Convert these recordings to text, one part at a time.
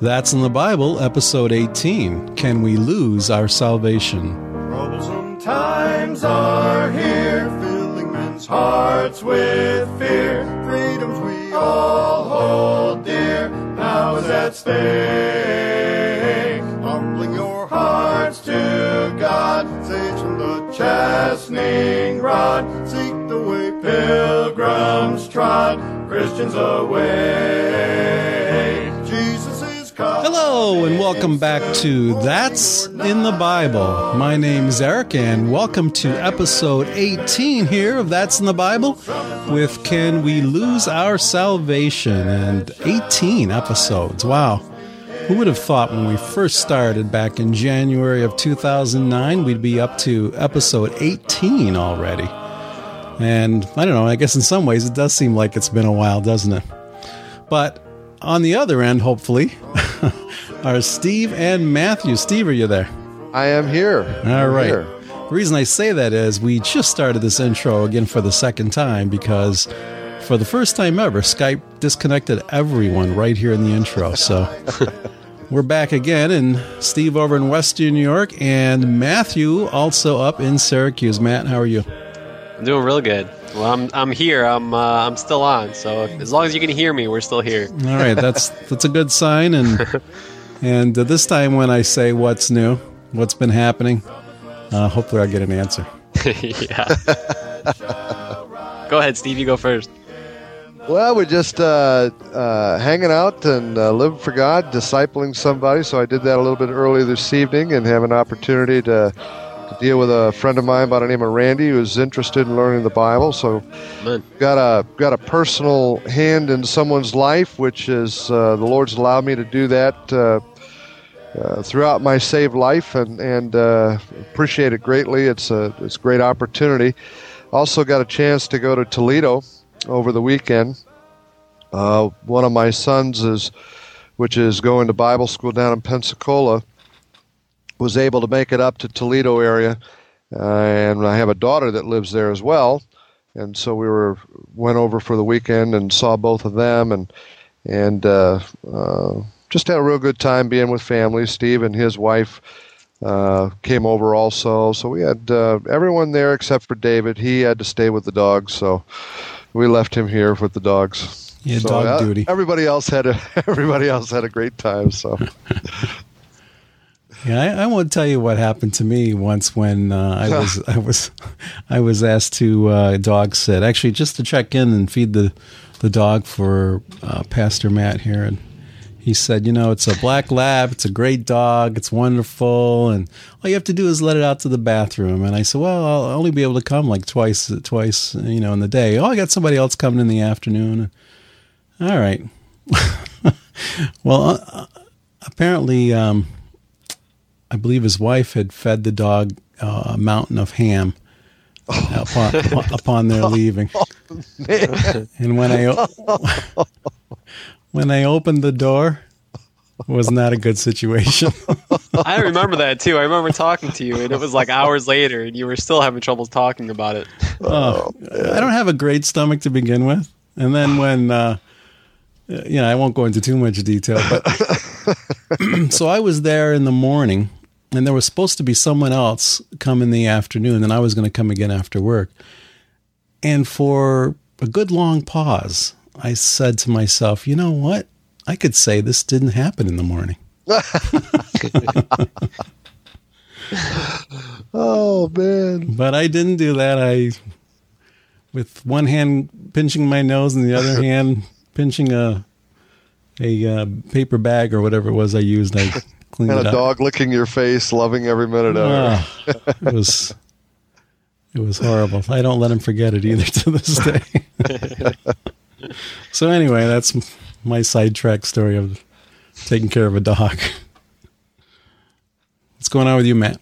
That's in the Bible, episode 18. Can we lose our salvation? Troublesome times are here, filling men's hearts with fear. Freedoms we all hold dear, now is at stake. Humbling your hearts to God, sage from the chastening rod. Seek the way pilgrims trod, Christians away. Is. Hello, and welcome back to That's in the Bible. My name's Eric, and welcome to episode 18 here of That's in the Bible with Can We Lose Our Salvation? And 18 episodes. Wow. Who would have thought when we first started back in January of 2009 we'd be up to episode 18 already? And I don't know, I guess in some ways it does seem like it's been a while, doesn't it? But on the other end, hopefully, are Steve and Matthew. Steve, are you there? I am here. All right. here. The reason I say that is we just started this intro again for the second time because for the first time ever, Skype disconnected everyone right here in the intro. So we're back again, and Steve over in Western New York, and Matthew also up in Syracuse. Matt, how are you? I'm doing real good. Well, I'm I'm here. I'm uh, I'm still on. So if, as long as you can hear me, we're still here. All right, that's that's a good sign. And and uh, this time when I say what's new, what's been happening, uh, hopefully I'll get an answer. yeah. go ahead, Steve. You go first. Well, we're just uh, uh, hanging out and uh, living for God, discipling somebody. So I did that a little bit earlier this evening and have an opportunity to, deal with a friend of mine by the name of Randy who's interested in learning the Bible. So got a got a personal hand in someone's life, which is uh, the Lord's allowed me to do that uh, uh, throughout my saved life, and and uh, appreciate it greatly. It's a it's a great opportunity. Also got a chance to go to Toledo over the weekend. Uh, one of my sons is, which is going to Bible school down in Pensacola, was able to make it up to Toledo area, uh, and I have a daughter that lives there as well and so we were went over for the weekend and saw both of them and and uh, uh, just had a real good time being with family. Steve and his wife uh, came over also, so we had uh, everyone there except for David. He had to stay with the dogs, so we left him here with the dogs. Yeah, So, dog uh, duty. Everybody else had a everybody else had a great time. So Yeah, I, I won't tell you what happened to me once when uh, I was I was I was asked to uh, dog sit. Actually, just to check in and feed the the dog for uh, Pastor Matt here, and he said, you know, it's a black lab. It's a great dog. It's wonderful, and all you have to do is let it out to the bathroom. And I said, well, I'll only be able to come like twice twice, you know, in the day. Oh, I got somebody else coming in the afternoon. All right. well, uh, apparently. Um, I believe his wife had fed the dog uh, a mountain of ham upon, upon their leaving. and when I o- when I opened the door, it was not a good situation. I remember that too. I remember talking to you, and it was like hours later, and you were still having trouble talking about it. Oh, I don't have a great stomach to begin with, and then when uh, you know, I won't go into too much detail, but so I was there in the morning, and there was supposed to be someone else come in the afternoon, and I was going to come again after work. And for a good long pause, I said to myself, "You know what? I could say this didn't happen in the morning." oh man, But I didn't do that. I, with one hand pinching my nose and the other hand pinching a a uh, paper bag or whatever it was I used, I cleaned and it a up. dog licking your face, loving every minute of it. Ah, it was it was horrible. I don't let him forget it either to this day. so anyway, that's my sidetrack story of taking care of a dog. What's going on with you, Matt?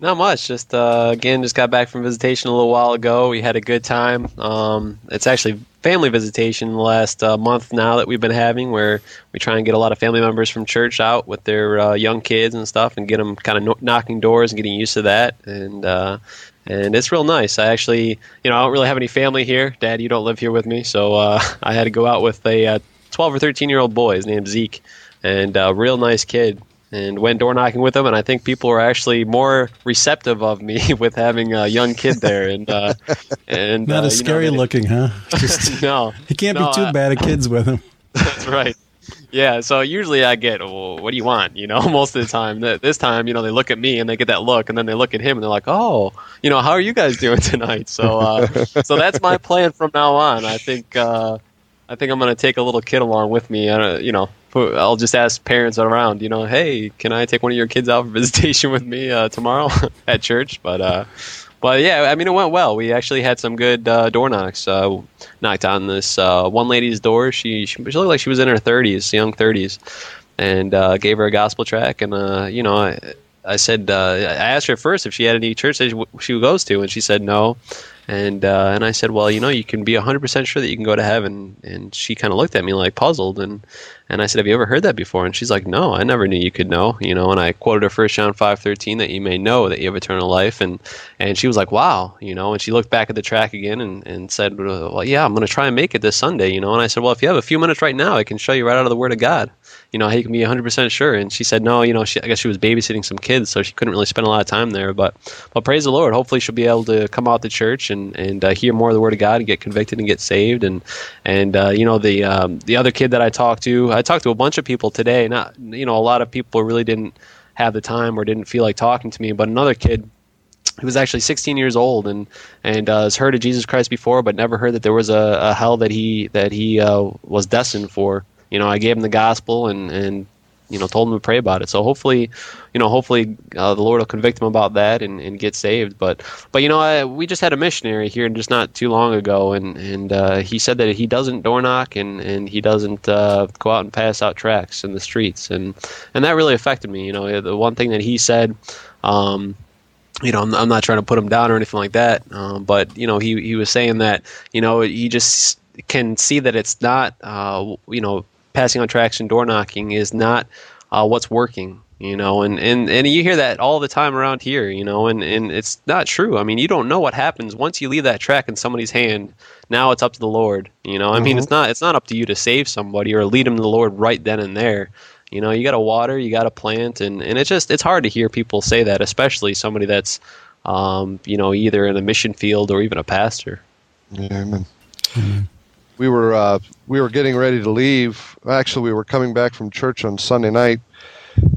Not much. Just uh, again, just got back from visitation a little while ago. We had a good time. Um, it's actually family visitation the last uh, month now that we've been having, where we try and get a lot of family members from church out with their uh, young kids and stuff, and get them kind of no- knocking doors and getting used to that. And uh, and it's real nice. I actually, you know, I don't really have any family here. Dad, you don't live here with me, so uh, I had to go out with a uh, 12 or 13 year old boy. His name's Zeke. and a real nice kid. And went door knocking with them. and I think people were actually more receptive of me with having a young kid there, and uh, and Not uh, as you know, scary looking, huh? Just, No, he can't No, be too I- bad at kids with him. That's right. Yeah, so usually I get, well, what do you want? You know, most of the time. This time, you know, they look at me and they get that look, and then they look at him and they're like, oh, you know, how are you guys doing tonight? So, uh, so that's my plan from now on. I think, uh, I think I'm going to take a little kid along with me. Uh, you know, I'll just ask parents around, you know, hey, can I take one of your kids out for visitation with me uh, tomorrow at church? But, uh, but yeah, I mean, it went well. We actually had some good uh, door knocks. Uh, knocked on this uh, one lady's door. She, she she looked like she was in her 30s, young 30s, and uh, gave her a gospel track. And uh, you know, I, I said uh, I asked her first if she had any church that she goes to, and she said no. And uh, and I said, well, you know, you can be 100% sure that you can go to heaven. And she kind of looked at me like puzzled, and and I said, have you ever heard that before? And she's like, no, I never knew you could know. You know, and I quoted her First John 5:13 that you may know that you have eternal life, and and she was like, wow, you know. And she looked back at the track again and and said, well, yeah, I'm going to try and make it this Sunday, you know. And I said, well, if you have a few minutes right now, I can show you right out of the Word of God. You know, you can be 100% sure. And she said, no, you know, she, I guess she was babysitting some kids, so she couldn't really spend a lot of time there. But, but praise the Lord. Hopefully, she'll be able to come out to church and and uh, hear more of the Word of God and get convicted and get saved. And and uh, you know, the um, the other kid that I talked to, I talked to a bunch of people today. Not, you know, a lot of people really didn't have the time or didn't feel like talking to me. But another kid he was actually 16 years old and and uh, has heard of Jesus Christ before, but never heard that there was a, a hell that he that he uh, was destined for. You know, I gave him the gospel and and you know told him to pray about it. So hopefully, you know, hopefully uh, the Lord will convict him about that and, and get saved. But but you know, I, we just had a missionary here just not too long ago, and and uh, he said that he doesn't door knock and and he doesn't uh, go out and pass out tracts in the streets, and and that really affected me. You know, the one thing that he said. Um, you know, I'm, I'm not trying to put him down or anything like that. Um, but you know, he he was saying that you know he just can see that it's not uh, you know passing on tracks and door knocking is not uh, what's working. You know, and, and, and you hear that all the time around here, you know, and, and it's not true. I mean, you don't know what happens once you leave that track in somebody's hand. Now it's up to the Lord. You know, I mean, it's not it's not up to you to save somebody or lead them to the Lord right then and there. You know, you got to water, you got to plant, and, and it's just it's hard to hear people say that, especially somebody that's, um, you know, either in a mission field or even a pastor. Yeah, amen. We were uh, we were getting ready to leave. Actually, we were coming back from church on Sunday night.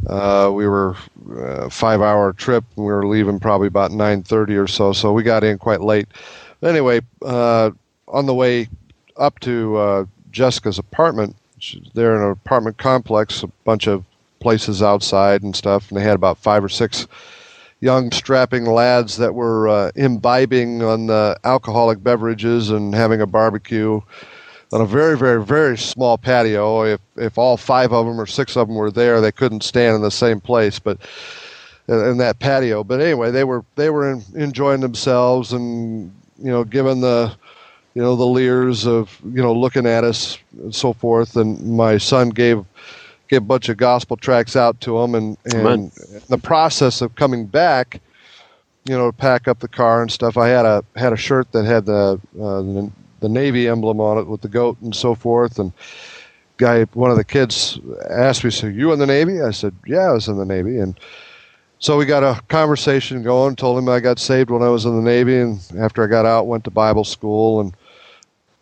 Uh, we were uh, five hour trip. We were leaving probably about nine thirty or so. So we got in quite late. But anyway, uh, on the way up to uh, Jessica's apartment, they're in an apartment complex, a bunch of places outside and stuff, and they had about five or six young strapping lads that were uh, imbibing on the alcoholic beverages and having a barbecue on a very very very small patio. If if all five of them or six of them were there they couldn't stand in the same place but in that patio. But anyway they were they were in, enjoying themselves and you know given the you know the leers of you know looking at us and so forth. And my son gave gave a bunch of gospel tracks out to them and and the process of coming back you know to pack up the car and stuff i had a had a shirt that had the uh, the, the navy emblem on it with the goat and so forth. And guy one of the kids asked me so you in the navy? I said yeah i was in the navy. And so we got a conversation going told him i got saved when i was in the navy and after i got out went to bible school and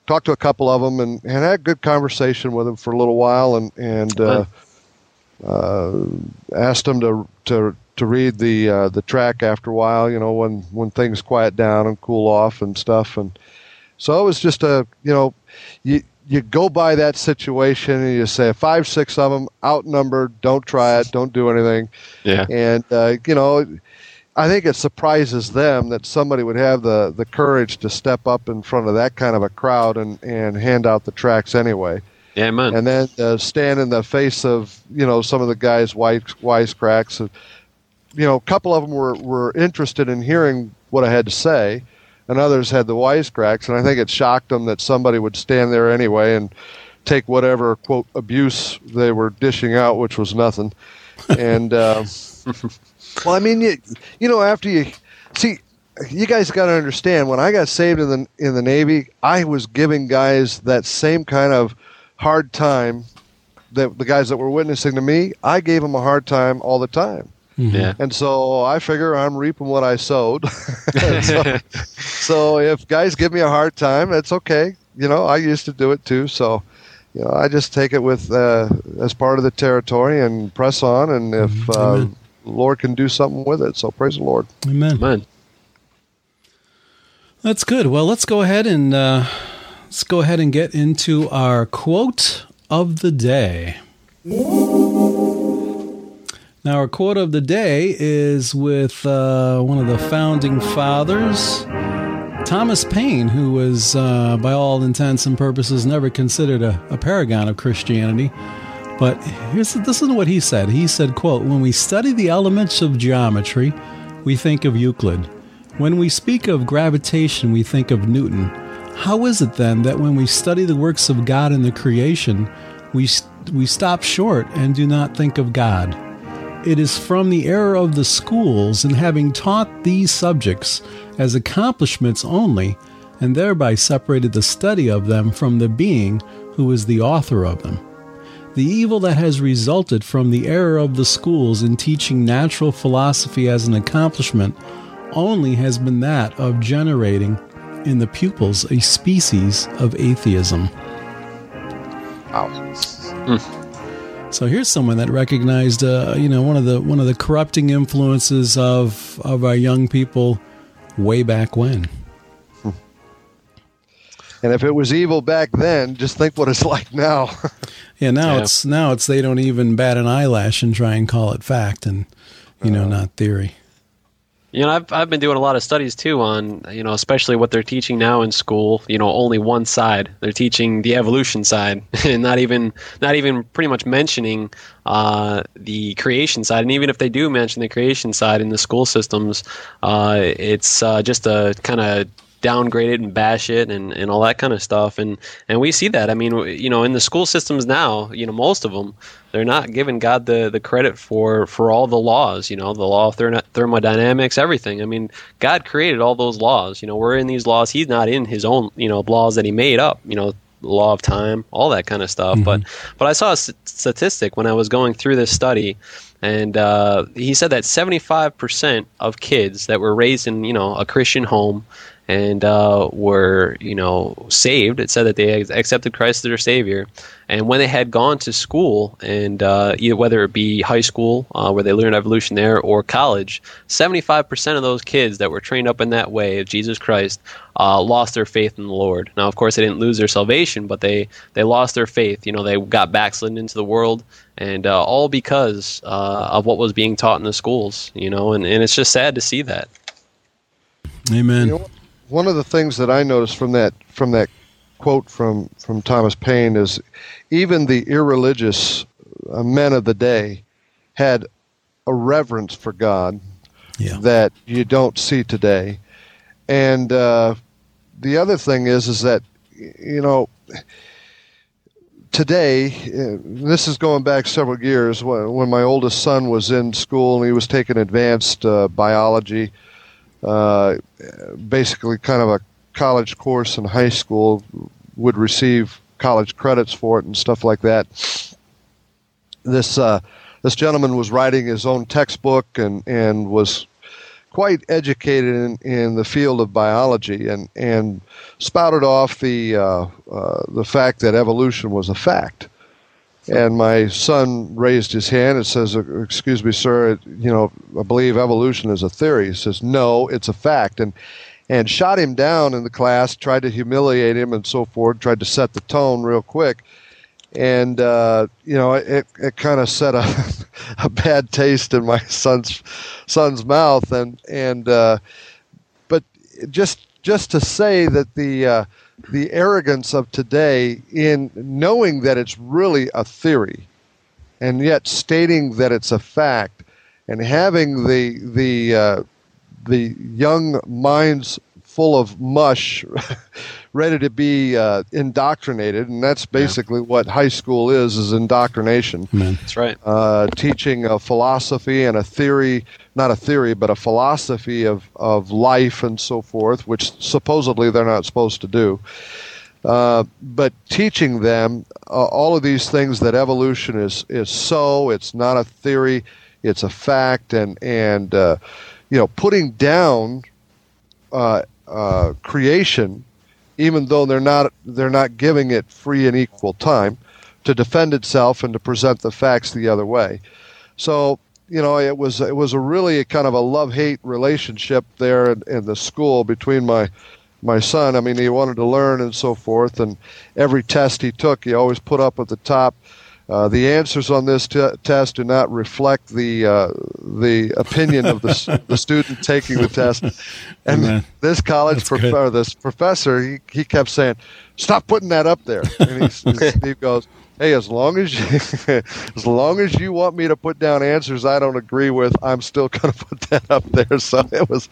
talked to a couple of them and, and had a good conversation with them for a little while and and uh, uh, asked them to to to read the uh, the track after a while you know when when things quiet down and cool off and stuff. And so it was just a you know you you go by that situation and you say five six of them outnumbered don't try it don't do anything. Yeah. and uh, you know I think it surprises them that somebody would have the, the courage to step up in front of that kind of a crowd and, and hand out the tracks anyway. Yeah, man. And then uh, stand in the face of, you know, some of the guys' wise, wisecracks. And, you know, a couple of them were, were interested in hearing what I had to say, and others had the wisecracks. And I think it shocked them that somebody would stand there anyway and take whatever, quote, abuse they were dishing out, which was nothing. And, uh, well, I mean, you, you know, after you see, you guys got to understand. When I got saved in the in the Navy, I was giving guys that same kind of hard time that the guys that were witnessing to me, I gave them a hard time all the time. Yeah. And so I figure I'm reaping what I sowed. so, so if guys give me a hard time, it's okay. You know, I used to do it too. So, you know, I just take it with uh, as part of the territory and press on. And if uh, Amen. Lord can do something with it, so praise the Lord. Amen. Man. That's good. Well, let's go ahead and uh, let's go ahead and get into our quote of the day. Now, our quote of the day is with uh, one of the founding fathers, Thomas Paine, who was, uh, by all intents and purposes, never considered a, a paragon of Christianity. But here's this is what he said. He said, "quote When we study the elements of geometry, we think of Euclid. When we speak of gravitation, we think of Newton. How is it then that when we study the works of God in the creation, we we stop short and do not think of God?" It is from the error of the schools in having taught these subjects as accomplishments only, and thereby separated the study of them from the being who is the author of them. The evil that has resulted from the error of the schools in teaching natural philosophy as an accomplishment only has been that of generating in the pupils a species of atheism. So here's someone that recognized, uh, you know, one of the one of the corrupting influences of of our young people way back when. And if it was evil back then, just think what it's like now. Yeah, now Yeah. it's now it's they don't even bat an eyelash and try and call it fact and you know not theory. You know, I've I've been doing a lot of studies too on you know, especially what they're teaching now in school. You know, only one side. They're teaching the evolution side, and not even not even pretty much mentioning uh, the creation side. And even if they do mention the creation side in the school systems, uh, it's uh, just a kind of downgrade it and bash it and, and all that kind of stuff. And and we see that. I mean you know in the school systems now you know most of them they're not giving god the the credit for for all the laws you know the law of thermo- thermodynamics everything. I mean god created all those laws. You know we're in these laws. He's not in his own you know laws that he made up you know law of time all that kind of stuff but but i saw a s- statistic when i was going through this study and uh, he said that 75% of kids that were raised in you know a christian home and uh, were you know saved. It said that they accepted Christ as their Savior, and when they had gone to school, and uh, either whether it be high school uh, where they learned evolution there, or college, seventy-five percent of those kids that were trained up in that way of Jesus Christ uh, lost their faith in the Lord. Now, of course, they didn't lose their salvation, but they they lost their faith. You know, they got backslidden into the world. And uh, all because uh, of what was being taught in the schools, you know, and, and it's just sad to see that. Amen. You know, one of the things that I noticed from that from that quote from from Thomas Paine is even the irreligious uh, men of the day had a reverence for God yeah. that you don't see today. And uh, the other thing is, is that you know, today, uh, this is going back several years when, when my oldest son was in school and he was taking advanced uh, biology, uh, basically kind of a college course in high school, would receive college credits for it and stuff like that. This uh, this gentleman was writing his own textbook and, and was quite educated in, in the field of biology and, and spouted off the uh, uh, the fact that evolution was a fact. And my son raised his hand and says, "Excuse me, sir. You know, I believe evolution is a theory." He says, "No, it's a fact." And and shot him down in the class, tried to humiliate him and so forth, tried to set the tone real quick. And uh, you know, it it kind of set a a bad taste in my son's son's mouth, and and uh, but just just to say that the uh, the arrogance of today in knowing that it's really a theory, and yet stating that it's a fact, and having the the uh, the young minds full of mush, ready to be uh, indoctrinated, and that's basically what high school is: is indoctrination Amen. That's right. uh, teaching a philosophy and a theory, not a theory, but a philosophy of, of life and so forth, which supposedly they're not supposed to do. Uh, but teaching them uh, all of these things that evolution is is so it's not a theory, it's a fact, and and uh, you know putting down uh, uh, creation, even though they're not they're not giving it free and equal time to defend itself and to present the facts the other way. So you know it was it was a really kind of a love hate relationship there in, in the school between my my son. I mean, he wanted to learn and so forth, and every test he took, he always put up at the top. Uh, the answers on this t- test do not reflect the uh, the opinion of the, the student taking the test. And Amen. this college prof- or this professor, he, he kept saying, "Stop putting that up there." And he, Steve goes, "Hey, as long as you as long as you want me to put down answers I don't agree with, I'm still going to put that up there." So it was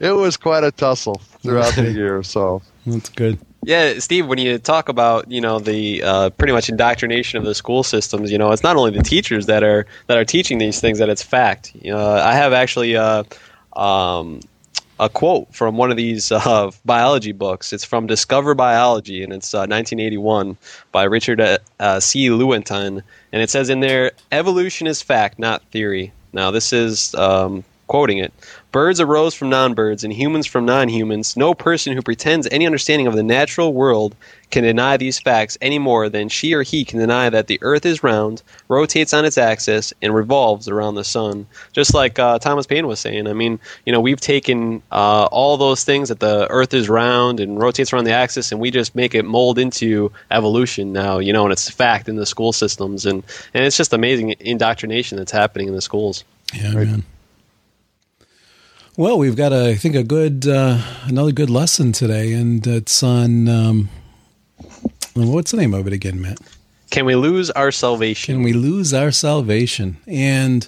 it was quite a tussle throughout the year. So That's good. Yeah, Steve, when you talk about you know the uh, pretty much indoctrination of the school systems, you know it's not only the teachers that are that are teaching these things that it's fact. Uh, I have actually uh, um, a quote from one of these uh, biology books. It's from Discover Biology, and it's uh, 1981 by Richard uh, uh, C. Lewontin, and it says in there, "Evolution is fact, not theory." Now, this is um, quoting it. Birds arose from non birds and humans from non humans. No person who pretends any understanding of the natural world can deny these facts any more than she or he can deny that the earth is round, rotates on its axis, and revolves around the sun. Just like uh, Thomas Paine was saying. I mean, you know, we've taken uh, all those things that the earth is round and rotates around the axis, and we just make it mold into evolution now, you know, and it's a fact in the school systems. And, and it's just amazing indoctrination that's happening in the schools. Yeah, man. Well, we've got a, I think a good uh, another good lesson today, and it's on um, what's the name of it again, Matt? Can we lose our salvation? Can we lose our salvation? And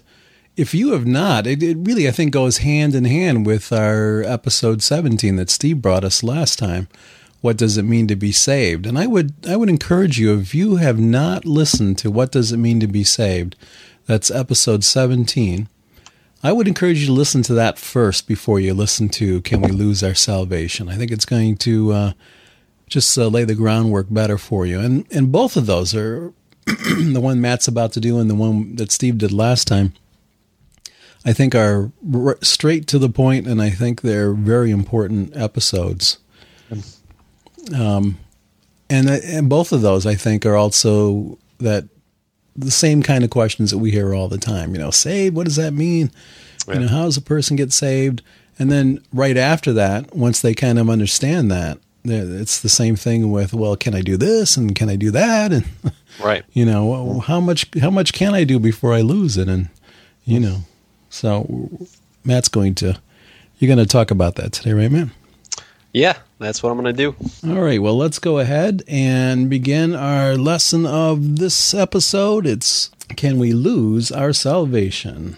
if you have not, it, it really I think goes hand in hand with our episode seventeen that Steve brought us last time. What does it mean to be saved? And I would I would encourage you if you have not listened to what does it mean to be saved, that's episode seventeen. I would encourage you to listen to that first before you listen to Can We Lose Our Salvation? I think it's going to uh, just uh, lay the groundwork better for you. And, and both of those are the one Matt's about to do and the one that Steve did last time. I think are r- straight to the point, and I think they're very important episodes. Um, and, and both of those, I think, are also that the same kind of questions that we hear all the time. You know, saved, what does that mean? You know, how does a person get saved? And then right after that, once they kind of understand that, it's the same thing with, well, can I do this and can I do that? And Right. you know, how much how much can I do before I lose it? And you know, so Matt's going to you're going to talk about that today, right, Matt? Yeah, that's what I'm going to do. All right, well, let's go ahead and begin our lesson of this episode. It's Can We Lose Our Salvation?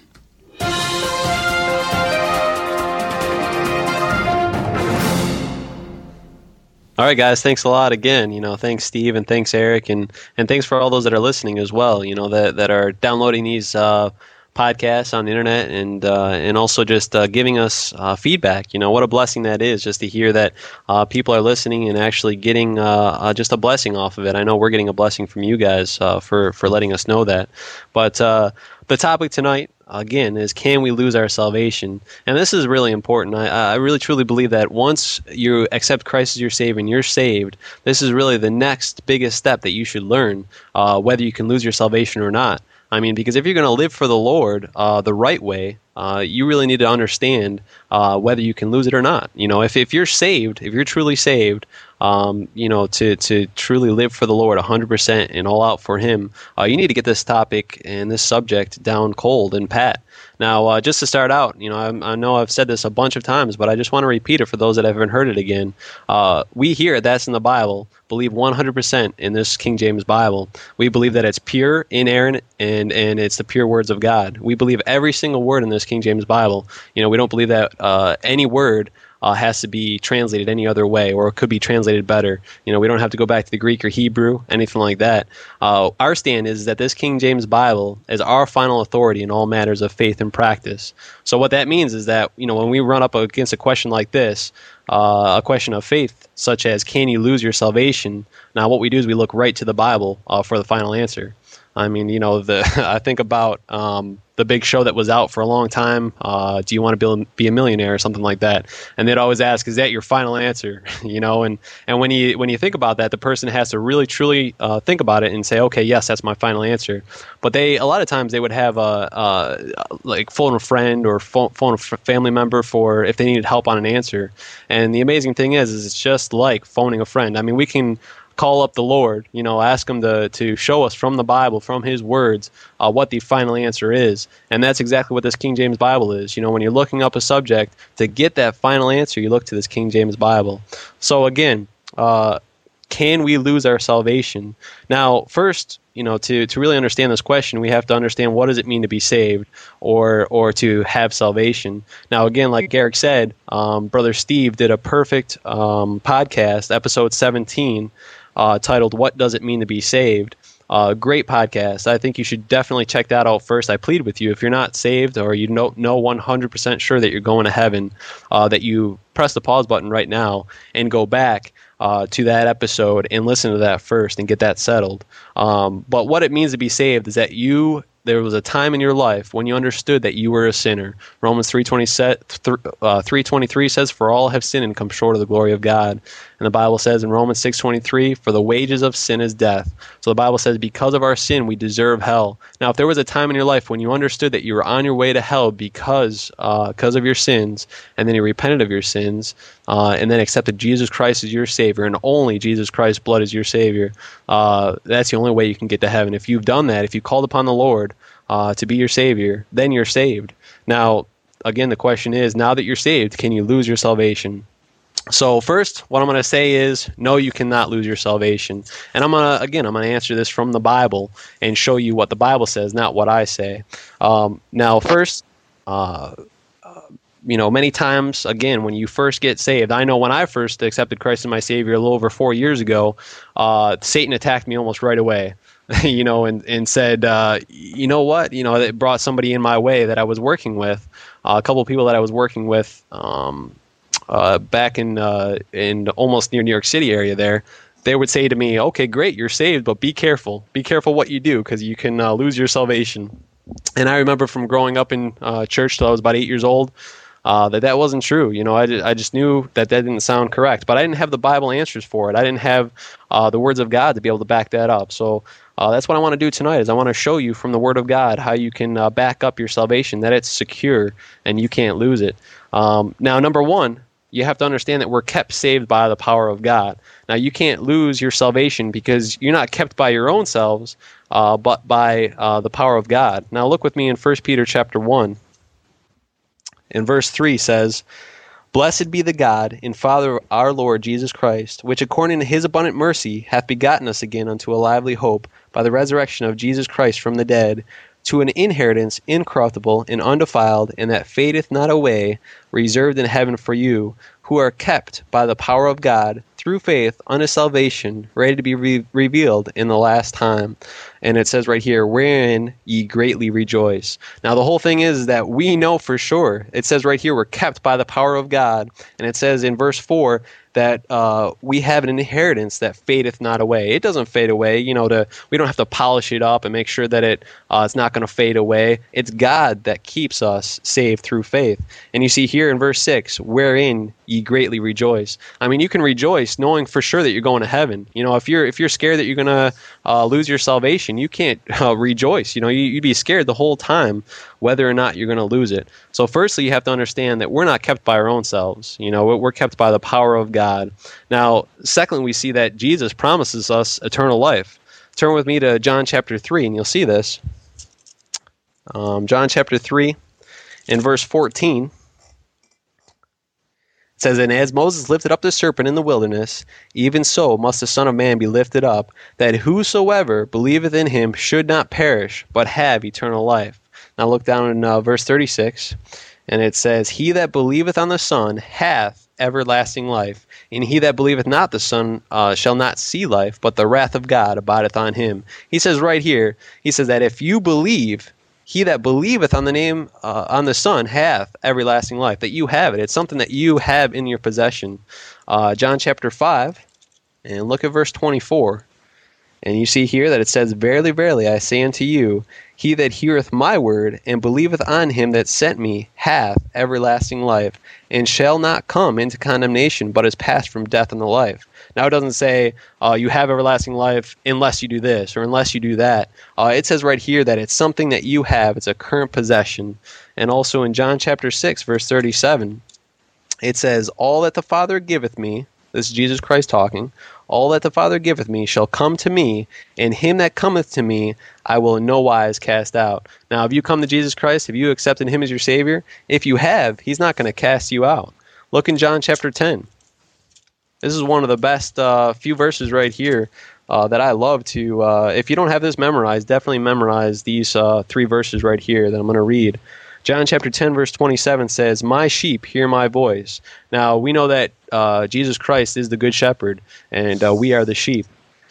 All right, guys. Thanks a lot again. You know, thanks Steve and thanks Eric and and thanks for all those that are listening as well. You know that that are downloading these uh, podcasts on the internet and uh, and also just uh, giving us uh, feedback. You know, what a blessing that is just to hear that uh, people are listening and actually getting uh, uh, just a blessing off of it. I know we're getting a blessing from you guys for for letting us know that. But the topic tonight again is can we lose our salvation and this is really important I, I really truly believe that once you accept christ as your savior and you're saved this is really the next biggest step that you should learn uh, whether you can lose your salvation or not i mean because if you're going to live for the lord uh, the right way uh, you really need to understand uh, whether you can lose it or not you know if, if you're saved if you're truly saved um, you know, to, to truly live for the Lord 100% and all out for Him, uh, you need to get this topic and this subject down cold and pat. Now, uh, just to start out, you know, I, I, know I've said this a bunch of times, but I just want to repeat it for those that haven't heard it again. Uh, we here That's in the Bible believe 100% in this King James Bible. We believe that it's pure, inerrant, and, and it's the pure words of God. We believe every single word in this King James Bible. You know, we don't believe that uh, any word uh, has to be translated any other way, or it could be translated better. You know, we don't have to go back to the Greek or Hebrew, anything like that. Uh, our stand is that this King James Bible is our final authority in all matters of faith and practice. So what that means is that you know when we run up against a question like this, uh, a question of faith, such as can you lose your salvation? Now, what we do is we look right to the Bible uh, for the final answer. I mean, you know, the I think about um, the big show that was out for a long time. Uh, do you want to be, be a millionaire or something like that? And they'd always ask, "Is that your final answer?" you know, and and when you when you think about that, the person has to really truly uh, think about it and say, "Okay, yes, that's my final answer." But they a lot of times they would have a, a like phone a friend or phone, phone a family member for if they needed help on an answer. And the amazing thing is, is it's just like phoning a friend. I mean, we can call up the Lord, you know, ask Him to, to show us from the Bible, from His words, uh, what the final answer is. And that's exactly what this King James Bible is. You know, when you're looking up a subject, to get that final answer, you look to this King James Bible. So again, uh, can we lose our salvation? Now, first, you know, to, to really understand this question, we have to understand what does it mean to be saved or or to have salvation. Now, again, like Eric said, um, Brother Steve did a perfect um, podcast, episode 17, uh, titled "What Does It Mean to Be Saved." Uh, great podcast. I think you should definitely check that out first. I plead with you if you're not saved or you know know 100% sure that you're going to heaven, uh, that you press the pause button right now and go back uh, to that episode and listen to that first and get that settled. Um, but what it means to be saved is that you there was a time in your life when you understood that you were a sinner. Romans 3.23 uh, says, For all have sinned and come short of the glory of God. And the Bible says in Romans 6.23, For the wages of sin is death. So the Bible says, because of our sin, we deserve hell. Now, if there was a time in your life when you understood that you were on your way to hell because, uh, because of your sins, and then you repented of your sins, uh, and then accepted Jesus Christ as your Savior, and only Jesus Christ's blood is your Savior, uh, that's the only way you can get to heaven. If you've done that, if you called upon the Lord uh, to be your Savior, then you're saved. Now, again, the question is now that you're saved, can you lose your salvation? So first, what I'm going to say is, no, you cannot lose your salvation. And I'm going to, again, I'm going to answer this from the Bible and show you what the Bible says, not what I say. Um, now, first, uh, uh, you know, many times, again, when you first get saved, I know when I first accepted Christ as my Savior a little over four years ago, uh, Satan attacked me almost right away. you know, and and said, uh, you know what, you know, it brought somebody in my way that I was working with, uh, a couple of people that I was working with, um, uh, back in uh, in almost near New York City area there, they would say to me, "Okay, great, you're saved, but be careful. Be careful what you do because you can uh, lose your salvation." And I remember from growing up in uh, church till I was about eight years old. Uh, that that wasn't true. You know, I, I just knew that that didn't sound correct, but I didn't have the Bible answers for it. I didn't have the words of God to be able to back that up. So uh, that's what I want to do tonight. Is I want to show you from the Word of God how you can uh, back up your salvation, that it's secure and you can't lose it. Um, now, number one, you have to understand that we're kept saved by the power of God. Now, you can't lose your salvation because you're not kept by your own selves, uh, but by uh, the power of God. Now, look with me in 1 Peter chapter 1. In verse 3 says, Blessed be the God and Father of our Lord Jesus Christ, which according to his abundant mercy hath begotten us again unto a lively hope by the resurrection of Jesus Christ from the dead, to an inheritance incorruptible and undefiled, and that fadeth not away, reserved in heaven for you, who are kept by the power of God through faith unto salvation, ready to be re- revealed in the last time. And it says right here, wherein ye greatly rejoice. Now, the whole thing is that we know for sure. It says right here, we're kept by the power of God. And it says in verse 4 that uh, we have an inheritance that fadeth not away. It doesn't fade away. You know, to we don't have to polish it up and make sure that it uh, it's not going to fade away. It's God that keeps us saved through faith. And you see here in verse six, wherein ye greatly rejoice. I mean, you can rejoice knowing for sure that you're going to heaven. You know, if you're if you're scared that you're going to uh, lose your salvation, you can't uh, rejoice. You know, you, would be scared the whole time whether or not you're going to lose it. So, firstly, you have to understand that we're not kept by our own selves. You know, we're kept by the power of God. Now, secondly, we see that Jesus promises us eternal life. Turn with me to John chapter 3, and you'll see this. Um, John chapter 3, in verse 14 says, And as Moses lifted up the serpent in the wilderness, even so must the Son of Man be lifted up, that whosoever believeth in him should not perish, but have eternal life. Now look down in uh, verse 36, and it says, He that believeth on the Son hath everlasting life. And he that believeth not the Son uh, shall not see life, but the wrath of God abideth on him. He says right here, he says that if you believe, he that believeth on the name uh, on the Son hath everlasting life. That you have it. It's something that you have in your possession. Uh, John chapter five, and look at verse twenty-four. And you see here that it says, Verily, verily, I say unto you, he that heareth my word and believeth on him that sent me hath everlasting life, and shall not come into condemnation, but is passed from death unto life. Now it doesn't say uh, you have everlasting life unless you do this or unless you do that. Uh, it says right here that it's something that you have. It's a current possession. And also in John chapter six, verse thirty-seven, it says, "All that the Father giveth me." This is Jesus Christ talking. All that the Father giveth me shall come to me, and him that cometh to me I will in no wise cast out. Now, if you come to Jesus Christ, have you accepted him as your Savior? If you have, he's not going to cast you out. Look in John chapter 10. This is one of the best uh, few verses right here uh, that I love to. Uh, if you don't have this memorized, definitely memorize these uh, three verses right here that I'm going to read. John chapter 10, verse 27 says, My sheep hear my voice. Now, we know that uh, Jesus Christ is the good shepherd, and uh, we are the sheep.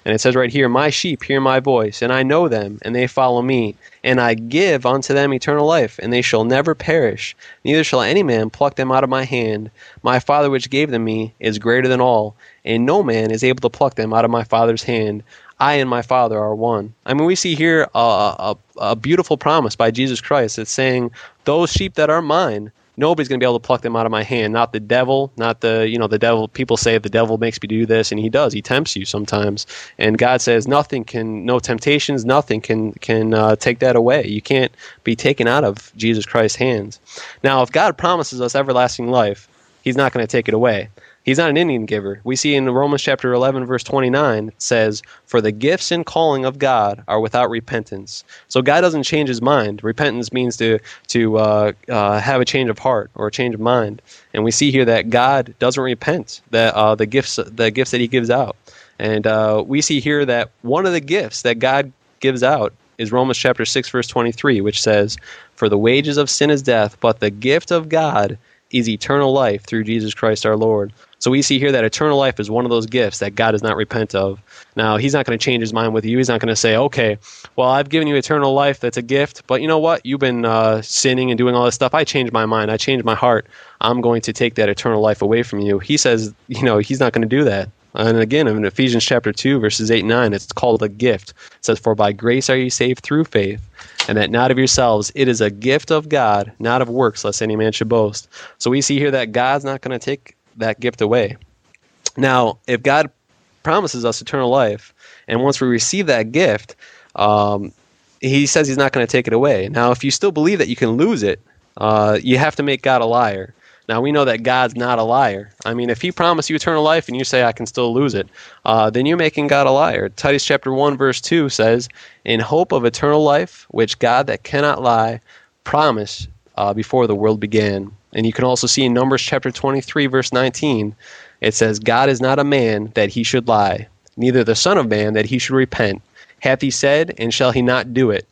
And it says right here, My sheep hear my voice, and I know them, and they follow me. And I give unto them eternal life, and they shall never perish, neither shall any man pluck them out of my hand. My Father which gave them me is greater than all, and no man is able to pluck them out of my Father's hand. I and my Father are one. I mean, we see here a, a, a beautiful promise by Jesus Christ. It's saying, Those sheep that are mine, nobody's going to be able to pluck them out of my hand. Not the devil, not the, you know, the devil. People say the devil makes me do this, and he does. He tempts you sometimes. And God says, Nothing can, no temptations, nothing can, can uh, take that away. You can't be taken out of Jesus Christ's hands. Now, if God promises us everlasting life, he's not going to take it away. He's not an Indian giver. We see in Romans chapter 11, verse 29, it says, For the gifts and calling of God are without repentance. So God doesn't change his mind. Repentance means to, to uh, uh, have a change of heart or a change of mind. And we see here that God doesn't repent that uh, the, gifts, the gifts that he gives out. And uh, we see here that one of the gifts that God gives out is Romans chapter 6, verse 23, which says, For the wages of sin is death, but the gift of God is eternal life through Jesus Christ our Lord. So we see here that eternal life is one of those gifts that God does not repent of. Now, He's not going to change His mind with you. He's not going to say, okay, well, I've given you eternal life. That's a gift. But you know what? You've been uh, sinning and doing all this stuff. I changed my mind. I changed my heart. I'm going to take that eternal life away from you. He says, you know, He's not going to do that. And again, in Ephesians chapter 2, verses 8 and 9, it's called a gift. It says, For by grace are ye saved through faith, and that not of yourselves. It is a gift of God, not of works, lest any man should boast. So we see here that God's not going to take that gift away. Now, if God promises us eternal life, and once we receive that gift, um, He says He's not going to take it away. Now, if you still believe that you can lose it, uh, you have to make God a liar. Now we know that God's not a liar. I mean, if He promised you eternal life and you say I can still lose it, uh, then you're making God a liar. Titus chapter one verse two says, "In hope of eternal life, which God that cannot lie promised uh, before the world began." And you can also see in Numbers chapter 23, verse 19, it says, God is not a man that he should lie, neither the Son of Man that he should repent. Hath he said, and shall he not do it?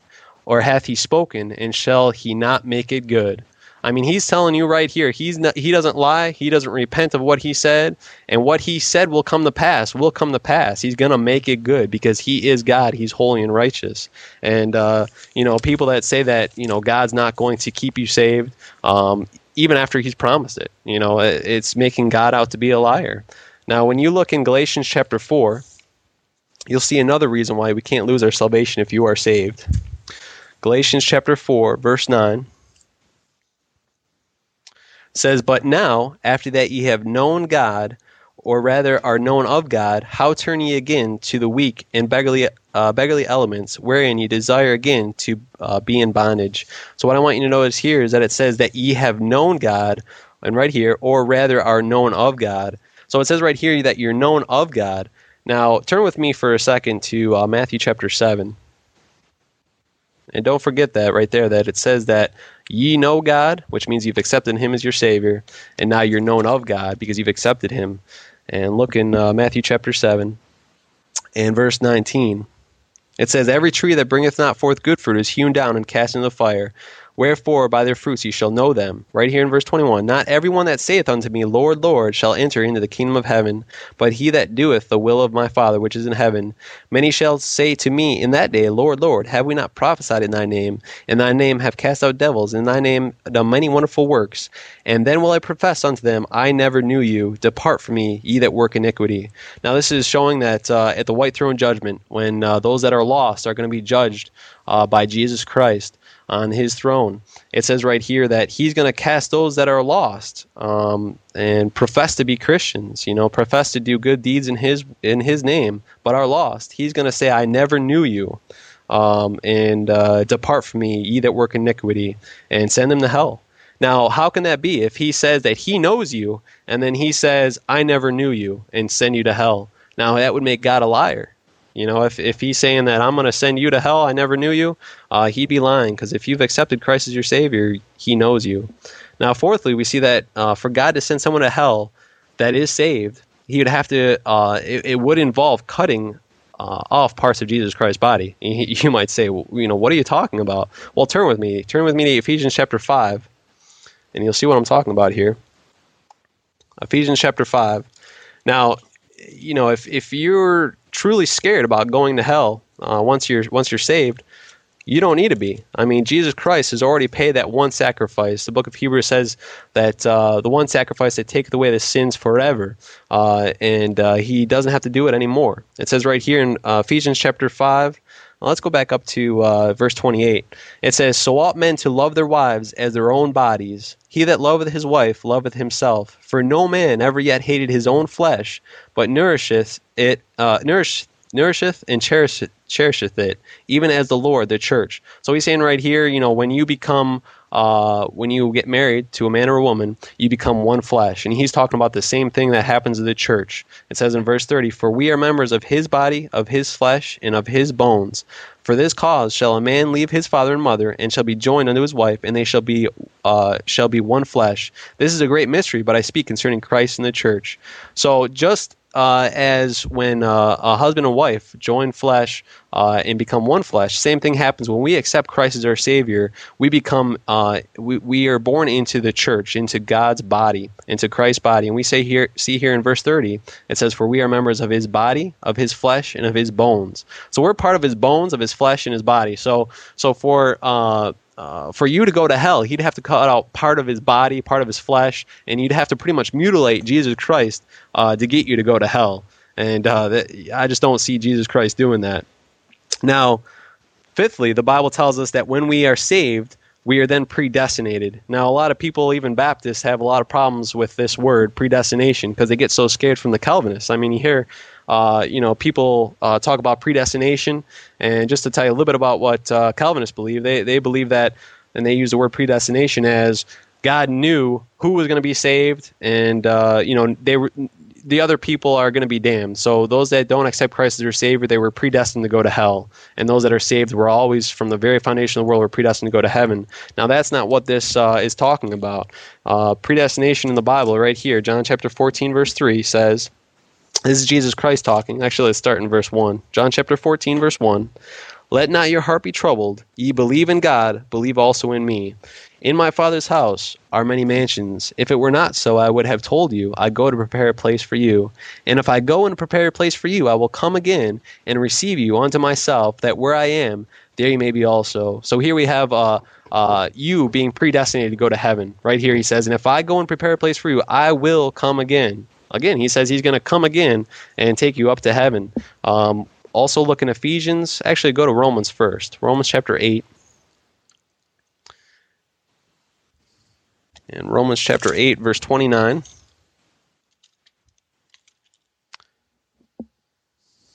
Or hath he spoken, and shall he not make it good? I mean, he's telling you right here, he's not, he doesn't lie, he doesn't repent of what he said, and what he said will come to pass, will come to pass. He's going to make it good because he is God, he's holy and righteous. And, uh, you know, people that say that, you know, God's not going to keep you saved, um, even after he's promised it. You know, it's making God out to be a liar. Now, when you look in Galatians chapter 4, you'll see another reason why we can't lose our salvation if you are saved. Galatians chapter 4, verse 9 says, But now, after that ye have known God, or rather are known of God, how turn ye again to the weak and beggarly, uh, beggarly elements, wherein ye desire again to uh, be in bondage? So, what I want you to notice here is that it says that ye have known God, and right here, or rather are known of God. So, it says right here that you're known of God. Now, turn with me for a second to uh, Matthew chapter 7. And don't forget that right there, that it says that ye know God, which means you've accepted Him as your Savior, and now you're known of God because you've accepted Him. And look in uh, Matthew chapter 7 and verse 19. It says, Every tree that bringeth not forth good fruit is hewn down and cast into the fire. Wherefore, by their fruits ye shall know them. Right here in verse 21 Not everyone that saith unto me, Lord, Lord, shall enter into the kingdom of heaven, but he that doeth the will of my Father which is in heaven. Many shall say to me in that day, Lord, Lord, have we not prophesied in thy name? In thy name have cast out devils, in thy name done many wonderful works. And then will I profess unto them, I never knew you. Depart from me, ye that work iniquity. Now, this is showing that uh, at the white throne judgment, when uh, those that are lost are going to be judged uh, by Jesus Christ on his throne. It says right here that he's going to cast those that are lost um, and profess to be Christians, you know, profess to do good deeds in his in his name, but are lost. He's going to say, "I never knew you," um, and uh, depart from me, ye that work iniquity, and send them to hell. Now, how can that be if he says that he knows you, and then he says, "I never knew you," and send you to hell? Now that would make God a liar. You know, if, if he's saying that I'm going to send you to hell, I never knew you, uh, he'd be lying because if you've accepted Christ as your Savior, he knows you. Now, fourthly, we see that uh, for God to send someone to hell that is saved, he would have to, uh, it, it, would involve cutting uh, off parts of Jesus Christ's body. You might say, well, you know, what are you talking about? Well, turn with me. Turn with me to Ephesians chapter 5, and you'll see what I'm talking about here. Ephesians chapter 5. Now, you know, if, if you're truly scared about going to hell uh, once you're once you're saved, you don't need to be. I mean, Jesus Christ has already paid that one sacrifice. The book of Hebrews says that uh, the one sacrifice that taketh away the sins forever, uh, and uh, he doesn't have to do it anymore. It says right here in uh, Ephesians chapter five. let's go back up to uh, verse 28. It says, So ought men to love their wives as their own bodies. He that loveth his wife loveth himself. For no man ever yet hated his own flesh, but nourisheth it, uh, nourish, nourisheth and cherisheth, cherisheth it, even as the Lord, the church. So he's saying right here, you know, when you become, uh, when you get married to a man or a woman, you become one flesh. And he's talking about the same thing that happens in the church. It says in verse 30, For we are members of his body, of his flesh, and of his bones. For this cause shall a man leave his father and mother, and shall be joined unto his wife, and they shall be uh, shall be one flesh. This is a great mystery, but I speak concerning Christ and the church. So just uh, as when uh, a husband and wife join flesh uh, and become one flesh. Same thing happens when we accept Christ as our Savior. We become uh, we, we are born into the church, into God's body, into Christ's body. And we say here, see here in verse thirty, it says, "For we are members of His body, of His flesh, and of His bones." So we're part of His bones, of His flesh, and His body. So so for uh, uh, for you to go to hell, he'd have to cut out part of his body, part of his flesh, and you'd have to pretty much mutilate Jesus Christ uh, to get you to go to hell. And uh, that, I just don't see Jesus Christ doing that. Now, fifthly, the Bible tells us that when we are saved, we are then predestinated. Now, a lot of people, even Baptists, have a lot of problems with this word, predestination, because they get so scared from the Calvinists. I mean, you hear, uh, you know, people uh, talk about predestination, and just to tell you a little bit about what uh, Calvinists believe, they they believe that, and they use the word predestination as God knew who was going to be saved, and uh, you know, they were the other people are going to be damned. So those that don't accept Christ as their Savior, they were predestined to go to hell. And those that are saved were always, from the very foundation of the world, were predestined to go to heaven. Now that's not what this uh, is talking about. Uh, predestination in the Bible, right here, John chapter 14, verse 3 says, this is Jesus Christ talking. Actually, let's start in verse 1. John chapter 14, verse 1. Let not your heart be troubled. Ye believe in God, believe also in me. In my Father's house are many mansions. If it were not so, I would have told you, I go to prepare a place for you. And if I go and prepare a place for you, I will come again and receive you unto myself, that where I am, there you may be also. So here we have uh, uh, you being predestinated to go to heaven. Right here he says, And if I go and prepare a place for you, I will come again. Again, he says he's going to come again and take you up to heaven. Um, also, look in Ephesians. Actually, go to Romans first. Romans chapter 8. In Romans chapter 8, verse 29.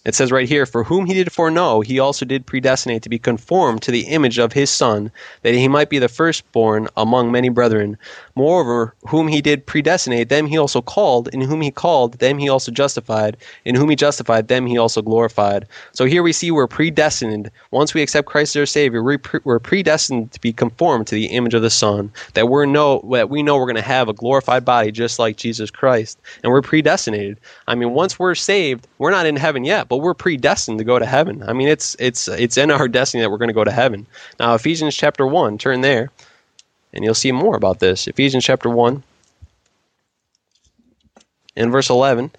It says right here, For whom he did foreknow, he also did predestinate to be conformed to the image of his Son, that he might be the firstborn among many brethren. Moreover, whom he did predestinate, them he also called, and whom he called, them he also justified, and whom he justified, them he also glorified. So here we see we're predestined. Once we accept Christ as our Savior, we're predestined to be conformed to the image of the Son, that we're know that we know we're going to have a glorified body just like Jesus Christ, and we're predestinated. I mean, once we're saved, we're not in heaven yet but we're predestined to go to heaven. I mean, it's it's it's in our destiny that we're going to go to heaven. Now, Ephesians chapter one, turn there. and you'll see more about this. Ephesians chapter 1 and verse 11.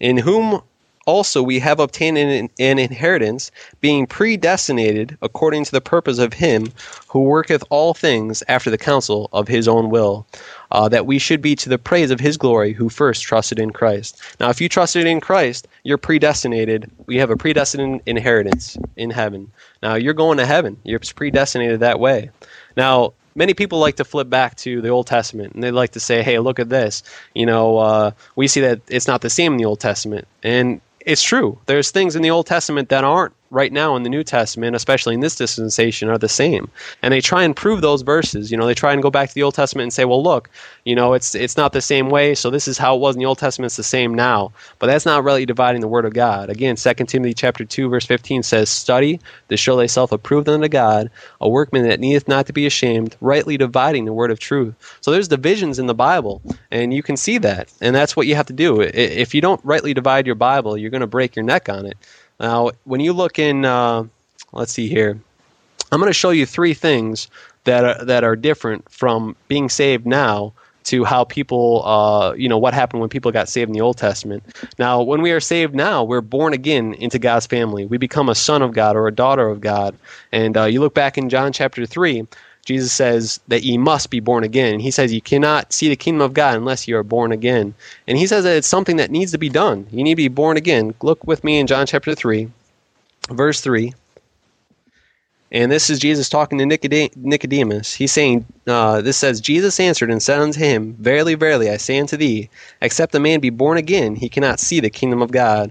In whom also we have obtained an, an, inheritance, being predestinated according to the purpose of Him who worketh all things after the counsel of His own will, uh, that we should be to the praise of His glory who first trusted in Christ. Now, if you trusted in Christ, you're predestinated. We have a predestined inheritance in heaven. Now, you're going to heaven. You're predestinated that way. Now, many people like to flip back to the Old Testament and they like to say, "Hey, look at this." You know, uh, we see that it's not the same in the Old Testament, and it's true. There's things in the Old Testament that aren't right now in the New Testament, especially in this dispensation, are the same. And they try and prove those verses. You know, they try and go back to the Old Testament and say, well, look, you know, it's it's not the same way, so this is how it was in the Old Testament, it's the same now. But that's not really dividing the Word of God. Again, 2 Timothy chapter 2, verse 15 says, Study to show thyself approved unto God, a workman that needeth not to be ashamed, rightly dividing the word of truth. So there's divisions in the Bible, and you can see that. And that's what you have to do. If you don't rightly divide your Bible, you're going to break your neck on it. Now, when you look in, uh, let's see here, I'm going to show you three things that are, that are different from being saved now to how people, uh, you know, what happened when people got saved in the Old Testament. Now, when we are saved now, we're born again into God's family. We become a son of God or a daughter of God. And uh, you look back in John chapter 3, Jesus says that ye must be born again. He says you cannot see the kingdom of God unless you are born again. And he says that it's something that needs to be done. You need to be born again. Look with me in John chapter 3, verse 3. And this is Jesus talking to Nicodemus. He's saying, uh, This says, Jesus answered and said unto him, Verily, verily, I say unto thee, except a man be born again, he cannot see the kingdom of God.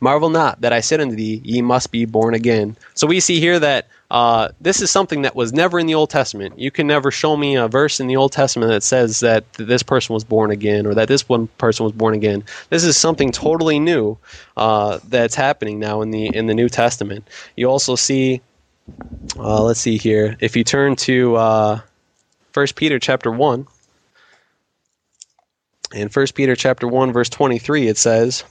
Marvel not that I said unto thee, Ye must be born again. So we see here that uh, this is something that was never in the Old Testament. You can never show me a verse in the Old Testament that says that this person was born again or that this one person was born again. This is something totally new uh, that's happening now in the in the New Testament. You also see, uh, let's see here. If you turn to uh, First Peter chapter one, in First Peter chapter one verse twenty three, it says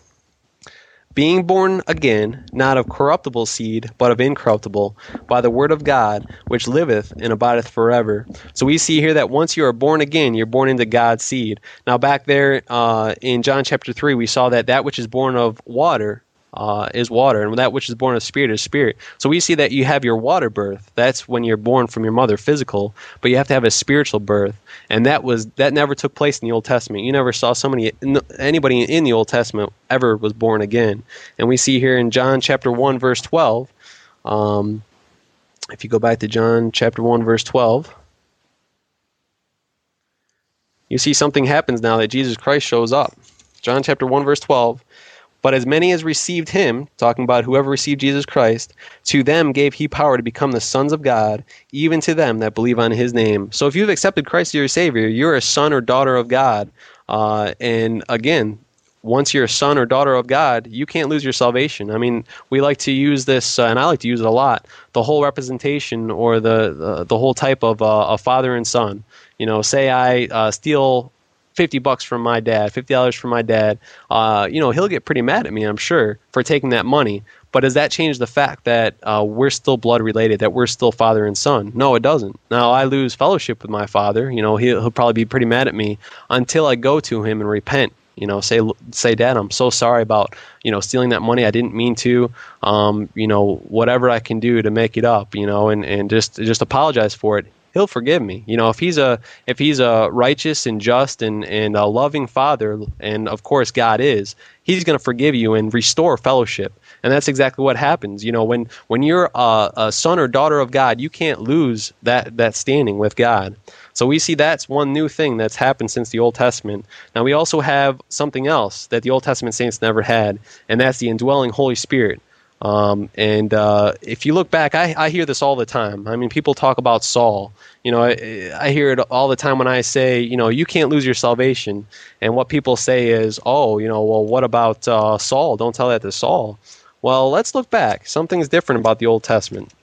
being born again, not of corruptible seed, but of incorruptible, by the word of God, which liveth and abideth forever. So we see here that once you are born again, you're born into God's seed. Now, back there uh, in John chapter 3, we saw that that which is born of water uh, is water, and that which is born of spirit is spirit. So we see that you have your water birth. That's when you're born from your mother, physical, but you have to have a spiritual birth, and that was that never took place in the Old Testament. You never saw somebody, anybody in the Old Testament ever was born again. And we see here in John chapter one, verse twelve. Um, if you go back to John chapter one, verse twelve. You see something happens now that Jesus Christ shows up. John chapter 1 verse 12 but as many as received him, talking about whoever received Jesus Christ, to them gave he power to become the sons of God, even to them that believe on his name. So if you've accepted Christ as your Savior, you're a son or daughter of God. Uh, and again, once you're a son or daughter of God, you can't lose your salvation. I mean, we like to use this, uh, and I like to use it a lot. The whole representation or the the, the whole type of uh, a father and son. You know, say I uh, steal 50 bucks from my dad, $50 from my dad, uh, you know, he'll get pretty mad at me, I'm sure, for taking that money. But does that change the fact that uh, we're still blood related, that we're still father and son? No, it doesn't. Now, I lose fellowship with my father. You know, he'll, he'll probably be pretty mad at me until I go to him and repent. You know, say, say, Dad, I'm so sorry about you know stealing that money. I didn't mean to. Um, you know, whatever I can do to make it up. You know, and, and just just apologize for it he'll forgive me. You know, if he's a if he's a righteous and just and and a loving father, and of course God is, he's going to forgive you and restore fellowship. And that's exactly what happens. You know, when when you're a, a son or daughter of God, you can't lose that that standing with God. So we see that's one new thing that's happened since the Old Testament. Now we also have something else that the Old Testament saints never had, and that's the indwelling Holy Spirit. Um, and uh, if you look back, I, I, hear this all the time. I mean, people talk about Saul. You know, I, I, hear it all the time when I say, you know, you can't lose your salvation. And what people say is, oh, you know, well, what about uh, Saul? Don't tell that to Saul. Well, let's look back. Something's different about the Old Testament.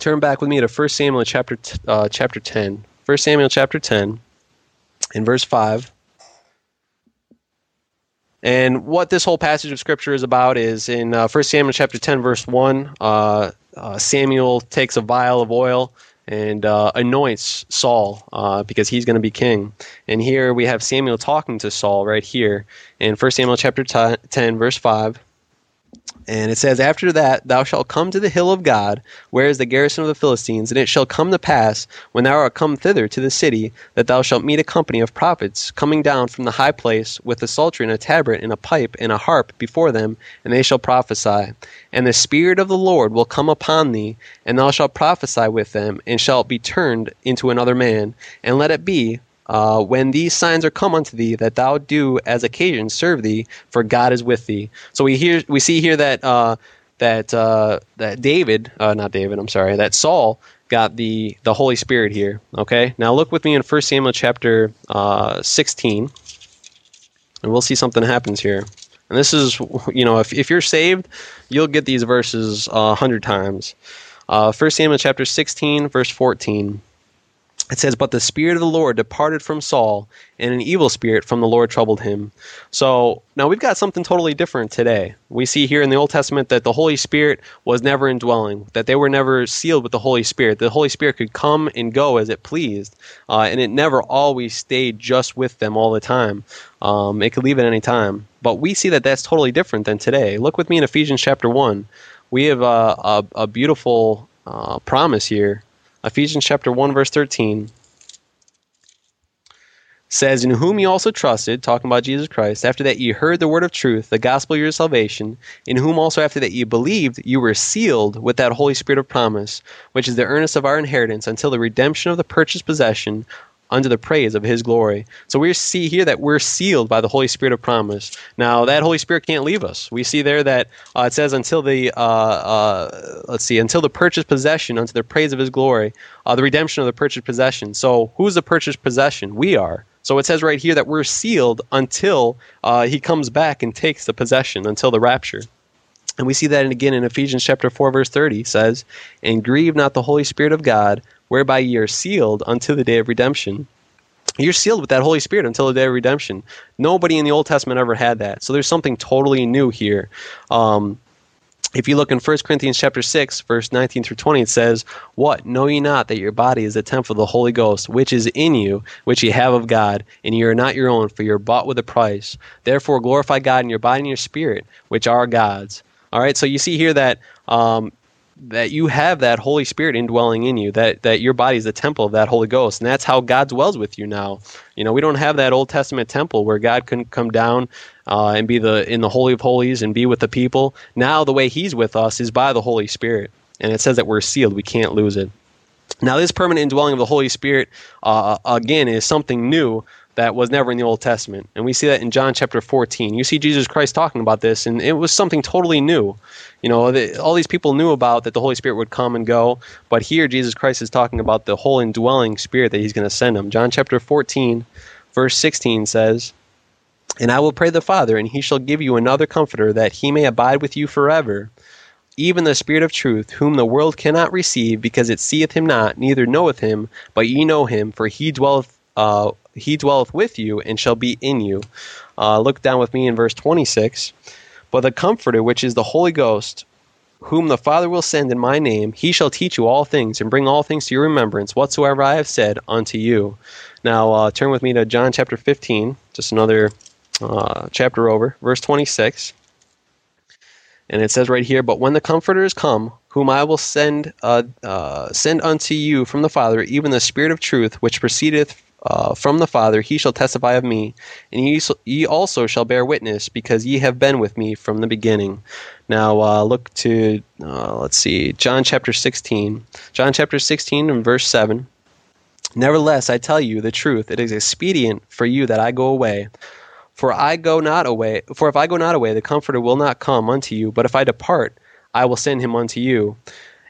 turn back with me to 1 Samuel chapter t- uh, chapter 10. 1 Samuel chapter 10 in verse 5. And what this whole passage of scripture is about is in uh, 1 Samuel chapter 10 verse 1, uh, uh, Samuel takes a vial of oil and uh, anoints Saul uh, because he's going to be king. And here we have Samuel talking to Saul right here in 1 Samuel chapter 10 verse 5. And it says, After that, thou shalt come to the hill of God, where is the garrison of the Philistines. And it shall come to pass, when thou art come thither to the city, that thou shalt meet a company of prophets coming down from the high place, with a psaltery and a tabret and a pipe and a harp before them, and they shall prophesy. And the Spirit of the Lord will come upon thee, and thou shalt prophesy with them, and shalt be turned into another man. And let it be, uh, when these signs are come unto thee, that thou do as occasion serve thee, for God is with thee. So we hear we see here that uh, that uh, that David, uh, not David, I'm sorry, that Saul got the the Holy Spirit here. Okay, now look with me in 1 Samuel chapter uh, 16, and we'll see something happens here. And this is, you know, if, if you're saved, you'll get these verses a hundred times. Uh, 1 Samuel chapter 16, verse 14 it says, But the Spirit of the Lord departed from Saul, and an evil spirit from the Lord troubled him. So now we've got something totally different today. We see here in the Old Testament that the Holy Spirit was never indwelling, that they were never sealed with the Holy Spirit. The Holy Spirit could come and go as it pleased, uh, and it never always stayed just with them all the time. Um, it could leave at any time. But we see that that's totally different than today. Look with me in Ephesians chapter 1. We have a, a, a beautiful uh, promise here Ephesians chapter 1 verse 13 says, In whom ye also trusted, talking about Jesus Christ, after that ye heard the word of truth, the gospel of your salvation, in whom also after that ye believed, you were sealed with that Holy Spirit of promise, which is the earnest of our inheritance until the redemption of the purchased possession unto the praise of his glory. So we see here that we're sealed by the Holy Spirit of promise. Now that Holy Spirit can't leave us. We see there that uh, it says until the uh, uh, let's see until the purchased possession unto the praise of his glory, uh, the redemption of the purchased possession. So who's the purchased possession? We are. So it says right here that we're sealed until uh, he comes back and takes the possession until the rapture. And we see that again in Ephesians chapter 4 verse 30 says, "And grieve not the Holy Spirit of God, whereby ye are sealed unto the day of redemption. You're sealed with that Holy Spirit until the day of redemption. Nobody in the Old Testament ever had that. So there's something totally new here. Um, if you look in 1 Corinthians chapter 6, verse 19 through 20, it says, What? Know ye not that your body is the temple of the Holy Ghost, which is in you, which ye have of God, and ye are not your own, for ye are bought with a price. Therefore glorify God in your body and your spirit, which are God's. All right, so you see here that um, that you have that Holy Spirit indwelling in you, that, that your body is the temple of that Holy Ghost. And that's how God dwells with you now. You know, we don't have that Old Testament temple where God can come down uh, and be the in the Holy of Holies and be with the people. Now the way He's with us is by the Holy Spirit. And it says that we're sealed. We can't lose it. Now, this permanent indwelling of the Holy Spirit, uh, again, is something new that was never in the Old Testament. And we see that in John chapter 14. You see Jesus Christ talking about this, and it was something totally new. You know, the, all these people knew about that the Holy Spirit would come and go, but here Jesus Christ is talking about the whole indwelling Spirit that he's going to send them. John chapter 14, verse 16 says, And I will pray the Father, and he shall give you another comforter, that he may abide with you forever. Even the Spirit of truth, whom the world cannot receive, because it seeth him not, neither knoweth him, but ye know him, for he dwelleth uh, he dwelleth with you and shall be in you. Uh, look down with me in verse 26. But the Comforter, which is the Holy Ghost, whom the Father will send in my name, he shall teach you all things and bring all things to your remembrance, whatsoever I have said unto you. Now, uh, turn with me to John chapter 15, just another uh, chapter over, verse 26. And it says right here, But when the Comforter is come, whom I will send uh, uh, send unto you from the Father, even the Spirit of truth, which proceedeth uh, from the Father, he shall testify of me, and ye, ye also shall bear witness, because ye have been with me from the beginning. Now uh, look to, uh, let's see, John chapter 16. John chapter 16 and verse 7. Nevertheless, I tell you the truth, it is expedient for you that I go away. For I go not away, for if I go not away, the Comforter will not come unto you, but if I depart, I will send him unto you.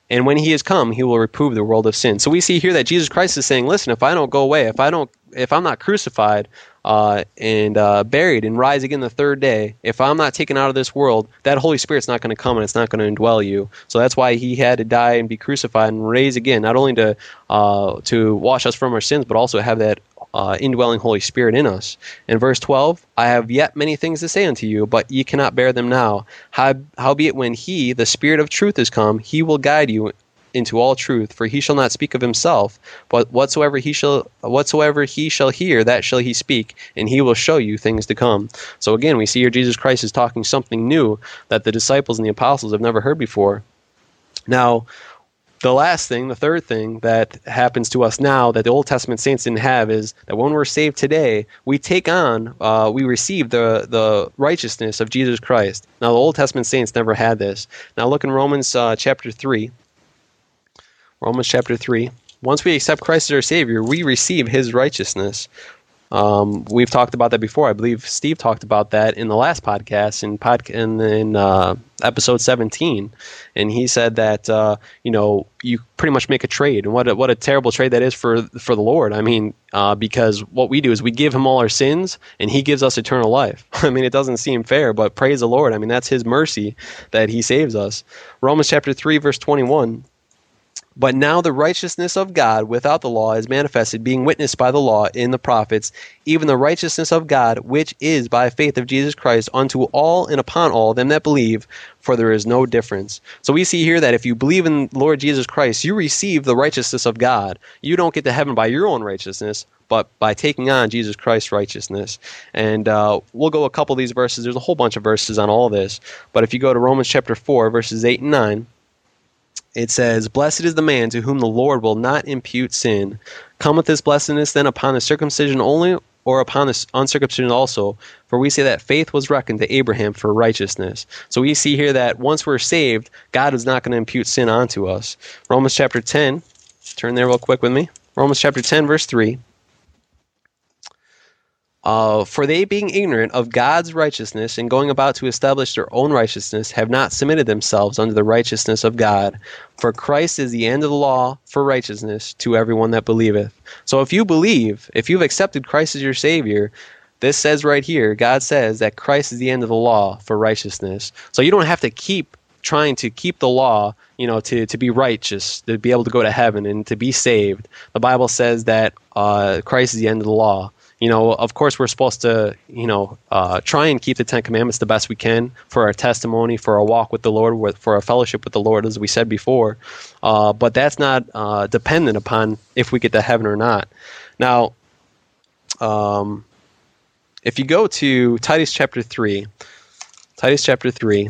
And when he is come, he will reprove the world of sin. So we see here that Jesus Christ is saying, listen, if I don't go away, if I don't if I'm not crucified uh, and uh, buried and rise again the third day, if I'm not taken out of this world, that Holy Spirit's not going to come and it's not going to indwell you. So that's why he had to die and be crucified and raise again, not only to uh, to wash us from our sins, but also have that uh, indwelling Holy Spirit in us. In verse 12, I have yet many things to say unto you, but ye cannot bear them now. How, howbeit, when he, the Spirit of truth, is come, he will guide you into all truth for he shall not speak of himself but whatsoever he shall whatsoever he shall hear that shall he speak and he will show you things to come so again we see here jesus christ is talking something new that the disciples and the apostles have never heard before now the last thing, the third thing that happens to us now that the Old Testament saints didn't have is that when we're saved today, we take on, uh, we receive the the righteousness of Jesus Christ. Now, the Old Testament saints never had this. Now, look in Romans uh, chapter three. Romans chapter 3. Once we accept Christ as our Savior, we receive His righteousness. Um, we've talked about that before. I believe Steve talked about that in the last podcast in in, in uh, episode 17, and he said that uh, you know you pretty much make a trade, and what a, what a terrible trade that is for for the Lord. I mean, uh, because what we do is we give Him all our sins, and He gives us eternal life. I mean, it doesn't seem fair, but praise the Lord. I mean, that's His mercy that He saves us. Romans chapter 3, verse 21 but now the righteousness of God without the law is manifested, being witnessed by the law in the prophets, even the righteousness of God, which is by faith of Jesus Christ, unto all and upon all them that believe, for there is no difference. So we see here that if you believe in Lord Jesus Christ, you receive the righteousness of God. You don't get to heaven by your own righteousness, but by taking on Jesus Christ's righteousness. And uh, we'll go a couple of these verses. There's a whole bunch of verses on all this. But if you go to Romans chapter 4, verses 8 and 9, it says, Blessed is the man to whom the Lord will not impute sin. Cometh this blessedness then upon the circumcision only, or upon the uncircumcision also? For we say that faith was reckoned to Abraham for righteousness. So we see here that once we're saved, God is not going to impute sin onto us. Romans chapter 10, turn there real quick with me. Romans chapter 10, verse 3. Uh, for they, being ignorant of God's righteousness and going about to establish their own righteousness, have not submitted themselves unto the righteousness of God. For Christ is the end of the law for righteousness to everyone that believeth. So if you believe, if you've accepted Christ as your Savior, this says right here, God says that Christ is the end of the law for righteousness. So you don't have to keep trying to keep the law, you know, to, to be righteous, to be able to go to heaven and to be saved. The Bible says that uh, Christ is the end of the law you know, of course, we're supposed to, you know, uh, try and keep the Ten Commandments the best we can for our testimony, for our walk with the Lord, for our fellowship with the Lord, as we said before. Uh, but that's not uh, dependent upon if we get to heaven or not. Now, um, if you go to Titus chapter 3, Titus chapter 3,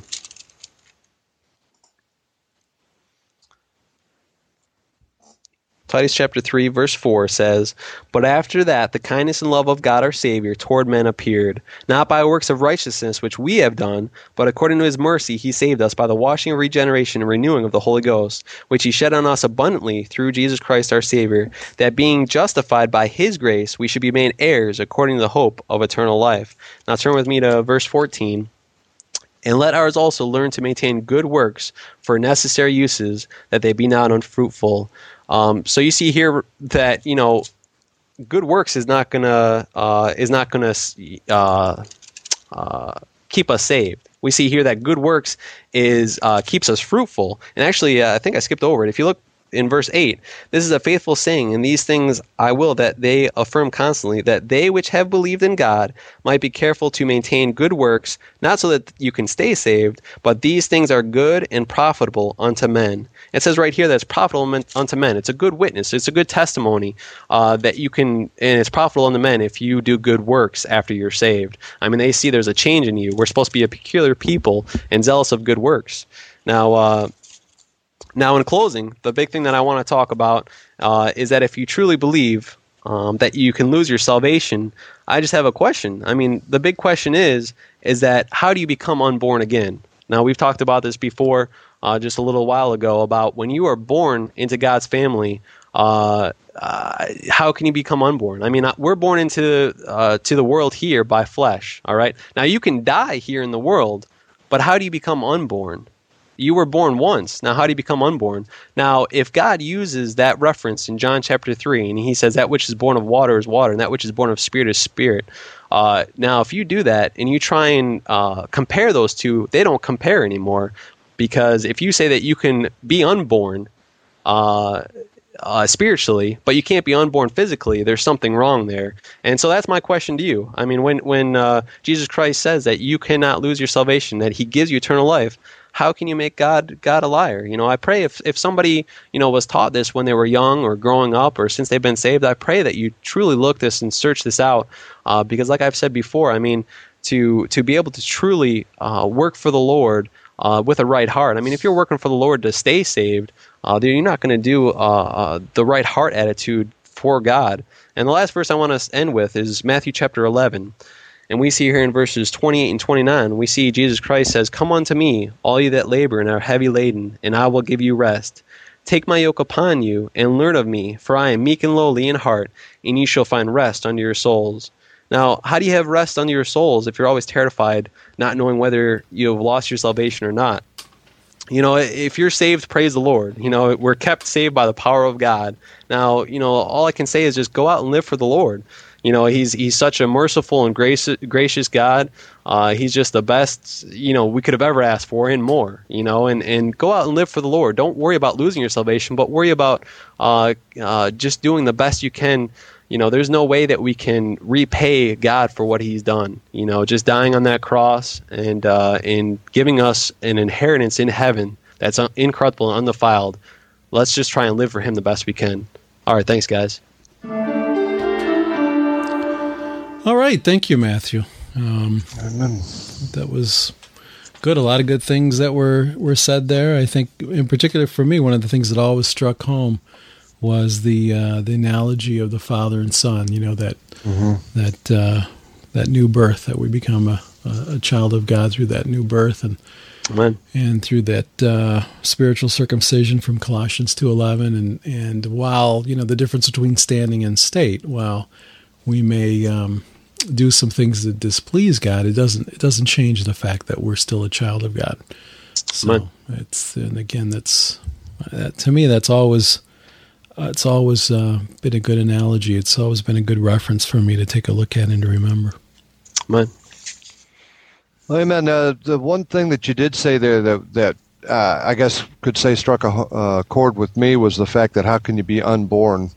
Titus chapter 3 verse 4 says, But after that the kindness and love of God our Savior toward men appeared, not by works of righteousness which we have done, but according to his mercy he saved us by the washing of regeneration and renewing of the Holy Ghost, which he shed on us abundantly through Jesus Christ our Savior, that being justified by his grace we should be made heirs according to the hope of eternal life. Now turn with me to verse 14. And let ours also learn to maintain good works for necessary uses, that they be not unfruitful. Um, so you see here that you know, good works is not gonna uh, is not gonna uh, uh, keep us saved. We see here that good works is uh, keeps us fruitful. And actually, uh, I think I skipped over it. If you look in verse 8 this is a faithful saying and these things i will that they affirm constantly that they which have believed in god might be careful to maintain good works not so that you can stay saved but these things are good and profitable unto men. It says right here that it's profitable unto men. It's a good witness. It's a good testimony uh, that you can and it's profitable unto men if you do good works after you're saved. I mean they see there's a change in you. We're supposed to be a peculiar people and zealous of good works. Now uh, now, in closing, the big thing that I want to talk about uh, is that if you truly believe um, that you can lose your salvation, I just have a question. I mean, the big question is is that how do you become unborn again? Now, we've talked about this before, uh, just a little while ago, about when you are born into God's family. Uh, uh, how can you become unborn? I mean, uh, we're born into uh, to the world here by flesh. All right. Now you can die here in the world, but how do you become unborn? You were born once. Now, how do you become unborn? Now, if God uses that reference in John chapter 3, and he says, That which is born of water is water, and that which is born of spirit is spirit. Uh, now, if you do that and you try and uh, compare those two, they don't compare anymore. Because if you say that you can be unborn, uh, uh, spiritually, but you can't be unborn physically. There's something wrong there, and so that's my question to you. I mean, when when uh, Jesus Christ says that you cannot lose your salvation, that He gives you eternal life, how can you make God God a liar? You know, I pray if if somebody you know was taught this when they were young or growing up or since they've been saved, I pray that you truly look this and search this out, uh, because like I've said before, I mean, to to be able to truly uh, work for the Lord. Uh, with a right heart. I mean, if you're working for the Lord to stay saved, uh, you're not going to do uh, uh, the right heart attitude for God. And the last verse I want to end with is Matthew chapter 11. And we see here in verses 28 and 29, we see Jesus Christ says, Come unto me, all you that labor and are heavy laden, and I will give you rest. Take my yoke upon you, and learn of me, for I am meek and lowly in heart, and ye shall find rest unto your souls. Now, how do you have rest unto your souls if you're always terrified, not knowing whether you have lost your salvation or not? you know, if you're saved, praise the Lord. You know, we're kept saved by the power of God. Now, you know, all I can say is just go out and live for the Lord. You know, he's he's such a merciful and gracious gracious God. Uh, he's just the best, you know, we could have ever asked for and more. You know, and and go out and live for the Lord. Don't worry about losing your salvation, but worry about uh, uh, just doing the best you can you know, there's no way that we can repay God for what He's done. You know, just dying on that cross and uh, and giving us an inheritance in heaven that's incorruptible and undefiled. Let's just try and live for Him the best we can. All right, thanks, guys. All right, thank you, Matthew. Um, that was good. A lot of good things that were were said there. I think, in particular, for me, one of the things that always struck home was the uh, the analogy of the father and son. You know that mm-hmm. that uh, that new birth that we become a, a, child of God through that new birth and Amen. and through that uh, spiritual circumcision from Colossians two eleven and and while you know the difference between standing and state, while we may um, do some things that displease God, it doesn't it doesn't change the fact that we're still a child of God. So Amen. it's and again that's that, to me that's always uh, it's always uh, been a good analogy. It's always been a good reference for me to take a look at and to remember. Amen. Well, amen. Uh, the one thing that you did say there that that uh, I guess could say struck a uh, chord with me was the fact that how can you be unborn?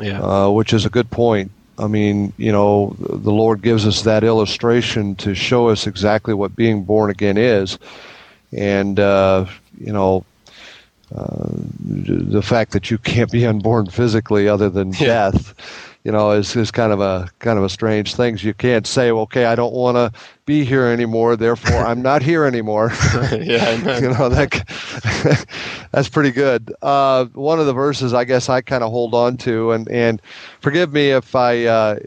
Yeah. Uh, which is a good point. I mean, you know, the Lord gives us that illustration to show us exactly what being born again is, and uh, you know, uh, the fact that you can't be unborn physically other than yeah. death you know is, is kind of a kind of a strange thing. You can't say okay i don't want to be here anymore therefore i'm not here anymore. Yeah you know that that's pretty good. Uh, one of the verses i guess i kind of hold on to and and forgive me if i uh,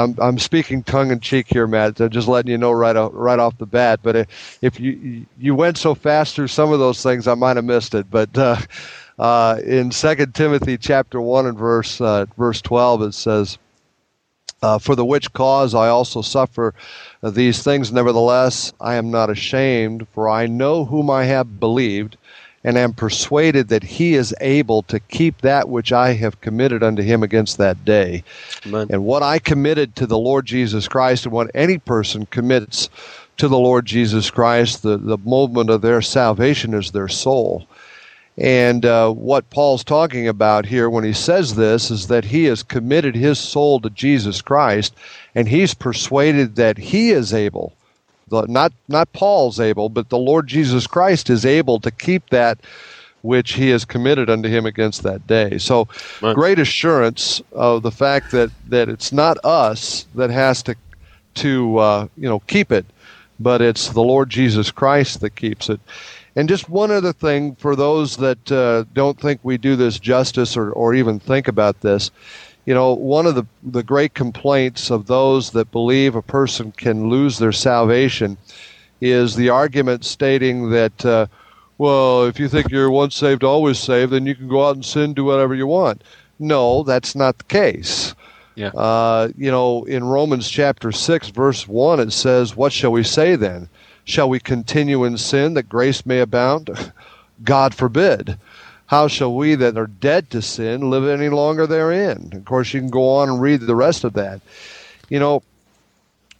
i'm i'm speaking tongue in cheek here matt just letting you know right off, right off the bat but if you you went so fast through some of those things i might have missed it but uh, uh, in Second Timothy chapter one and verse uh, verse twelve, it says, uh, "For the which cause I also suffer these things. Nevertheless, I am not ashamed, for I know whom I have believed." And am persuaded that he is able to keep that which I have committed unto him against that day. Amen. And what I committed to the Lord Jesus Christ, and what any person commits to the Lord Jesus Christ, the, the moment of their salvation is their soul. And uh, what Paul's talking about here when he says this is that he has committed his soul to Jesus Christ, and he's persuaded that he is able, not not Paul's able, but the Lord Jesus Christ is able to keep that which he has committed unto him against that day. So, right. great assurance of the fact that that it's not us that has to to uh, you know keep it, but it's the Lord Jesus Christ that keeps it. And just one other thing for those that uh, don't think we do this justice or, or even think about this. You know, one of the, the great complaints of those that believe a person can lose their salvation is the argument stating that, uh, well, if you think you're once saved, always saved, then you can go out and sin, do whatever you want. No, that's not the case. Yeah. Uh, you know, in Romans chapter 6, verse 1, it says, What shall we say then? Shall we continue in sin that grace may abound? God forbid. How shall we that are dead to sin live any longer therein? Of course, you can go on and read the rest of that. You know,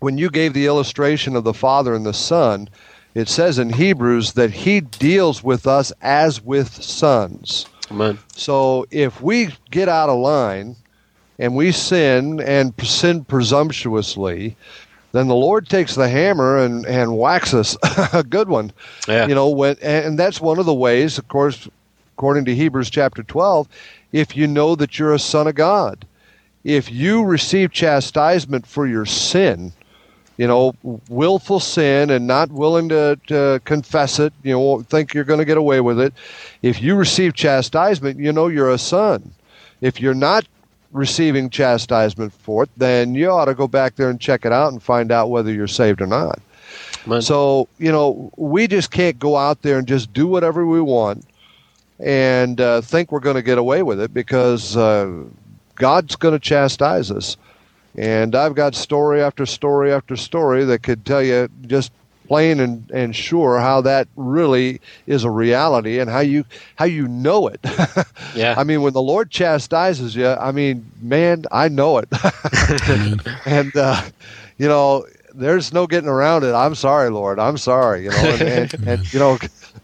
when you gave the illustration of the Father and the Son, it says in Hebrews that He deals with us as with sons. Amen. So if we get out of line and we sin and sin presumptuously, then the Lord takes the hammer and, and whacks us a good one. Yeah. You know, when, and that's one of the ways, of course, according to Hebrews chapter 12, if you know that you're a son of God. If you receive chastisement for your sin, you know, willful sin and not willing to, to confess it, you know, think you're going to get away with it. If you receive chastisement, you know you're a son. If you're not receiving chastisement for it, then you ought to go back there and check it out and find out whether you're saved or not. So, you know, we just can't go out there and just do whatever we want and uh, think we're going to get away with it because uh, God's going to chastise us. And I've got story after story after story that could tell you just plain and, and sure how that really is a reality and how you how you know it. Yeah. I mean, when the Lord chastises you, I mean, man, I know it. and uh, you know, there's no getting around it. I'm sorry, Lord. I'm sorry. You know, and, and, and you know,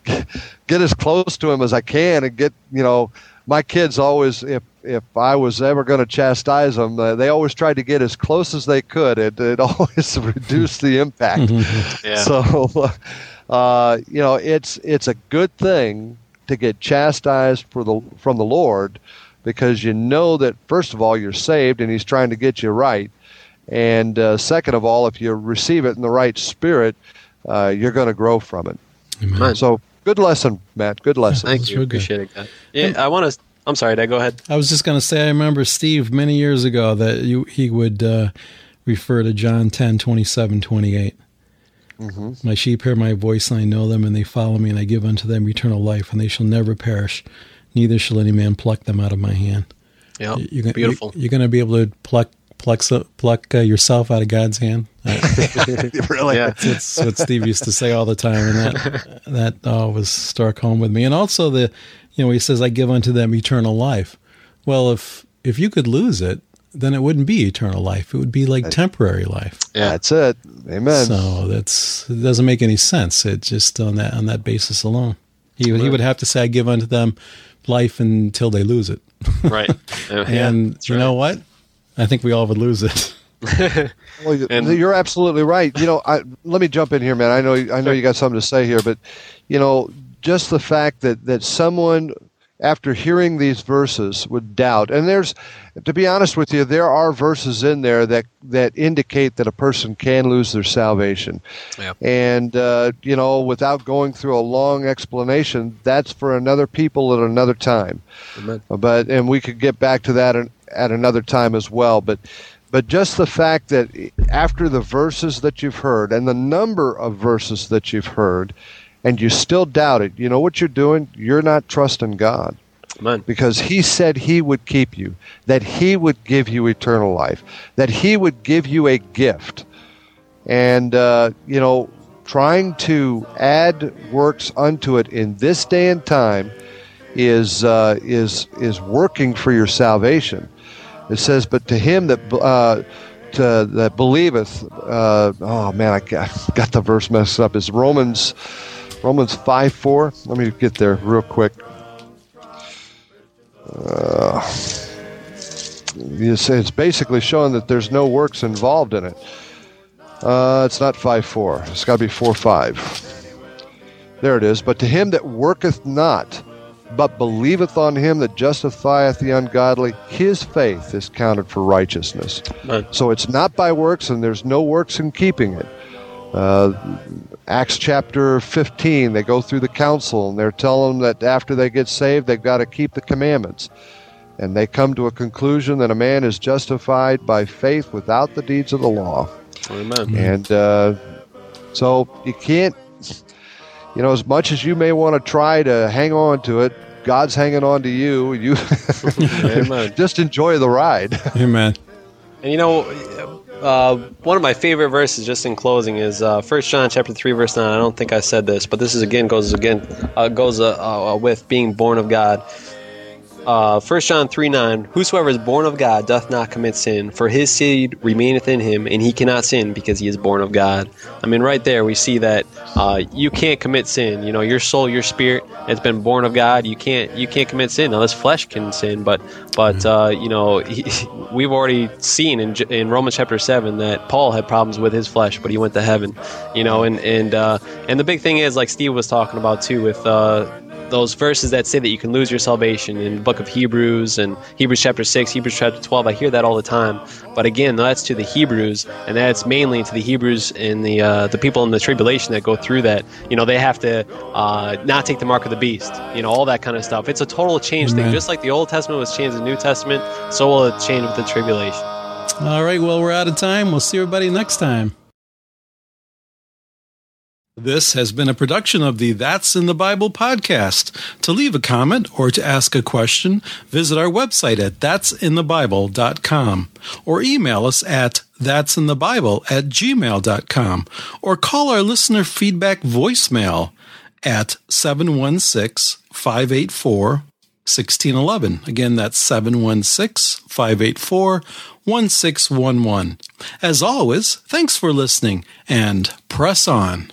get as close to Him as I can, and get you know, my kids always if if I was ever going to chastise them, uh, they always tried to get as close as they could. It it always reduced the impact. Yeah. So, uh, you know, it's it's a good thing to get chastised for the from the Lord, because you know that first of all you're saved and He's trying to get you right, and uh, second of all, if you receive it in the right spirit, uh, you're going to grow from it. Amen. So, good lesson, Matt. Good lesson. Thank That's you. real. Appreciate it, guys. Yeah, I want to. I'm sorry, Dad. Go ahead. I was just going to say, I remember Steve many years ago that you, he would uh, refer to John 10, 27, 28. Mm-hmm. My sheep hear my voice, and I know them, and they follow me, and I give unto them eternal life, and they shall never perish, neither shall any man pluck them out of my hand. Yeah. You're gonna, Beautiful. You're, going to be able to pluck pluck so- pluck uh, yourself out of God's hand. Uh, really? Yeah. That's what Steve used to say all the time, and that that uh, was struck home with me. And also the, you know, he says, "I give unto them eternal life." Well, if if you could lose it, then it wouldn't be eternal life. It would be like temporary life. Yeah. That's it. Amen. So that's it doesn't make any sense. It just on that on that basis alone, he would he would have to say, "I give unto them life until they lose it." Right. Uh, yeah, and that's you right. know what? I think we all would lose it. Well, you- And- you're absolutely right. You know, I, let me jump in here, man. I know, I know you got something to say here, but you know, just the fact that that someone, after hearing these verses, would doubt. And there's, to be honest with you, there are verses in there that that indicate that a person can lose their salvation. Yeah. And uh, you know, without going through a long explanation, that's for another people at another time Amen. but and we could get back to that at, at another time as well but but just the fact that after the verses that you've heard and the number of verses that you've heard and you still doubt it you know what you're doing you're not trusting god Amen. because he said he would keep you that he would give you eternal life that he would give you a gift and uh, you know trying to add works unto it in this day and time is uh, is is working for your salvation. It says, "But to him that uh, to, that believeth." Uh, oh man, I got, got the verse messed up. Is Romans Romans five four? Let me get there real quick. Uh, it's, it's basically showing that there's no works involved in it. Uh, it's not five four. It's got to be four five. There it is. But to him that worketh not, but believeth on him that justifieth the ungodly, his faith is counted for righteousness. Amen. So it's not by works, and there's no works in keeping it. Uh, Acts chapter 15, they go through the council and they're telling them that after they get saved, they've got to keep the commandments. And they come to a conclusion that a man is justified by faith without the deeds of the law. Amen. And uh, so you can't, you know, as much as you may want to try to hang on to it, God's hanging on to you. You Amen. just enjoy the ride. Amen. And you know, uh, one of my favorite verses, just in closing, is uh, First John chapter three, verse nine. I don't think I said this, but this is again goes again uh, goes uh, with being born of God. Uh, 1 John 3 9, Whosoever is born of God doth not commit sin, for his seed remaineth in him, and he cannot sin because he is born of God. I mean, right there we see that uh, you can't commit sin. You know, your soul, your spirit has been born of God. You can't you can't commit sin. Now, this flesh can sin, but but uh, you know he, we've already seen in, in Romans chapter seven that Paul had problems with his flesh, but he went to heaven. You know, and and uh, and the big thing is like Steve was talking about too with uh, those verses that say that you can lose your salvation in the book of Hebrews and Hebrews chapter 6, Hebrews chapter 12. I hear that all the time. But again, that's to the Hebrews, and that's mainly to the Hebrews and the uh, the people in the tribulation that go through that. You know, they have to uh, not take the mark of the beast, you know, all that kind of stuff. It's a total change Amen. thing. Just like the Old Testament was changed in the New Testament, so will it change with the tribulation. All right, well, we're out of time. We'll see everybody next time. This has been a production of the That's in the Bible podcast. To leave a comment or to ask a question, visit our website at that'sinthebible.com or email us at that'sinthebible at gmail.com or call our listener feedback voicemail at 716 584 1611. Again, that's 716 584 1611. As always, thanks for listening and press on.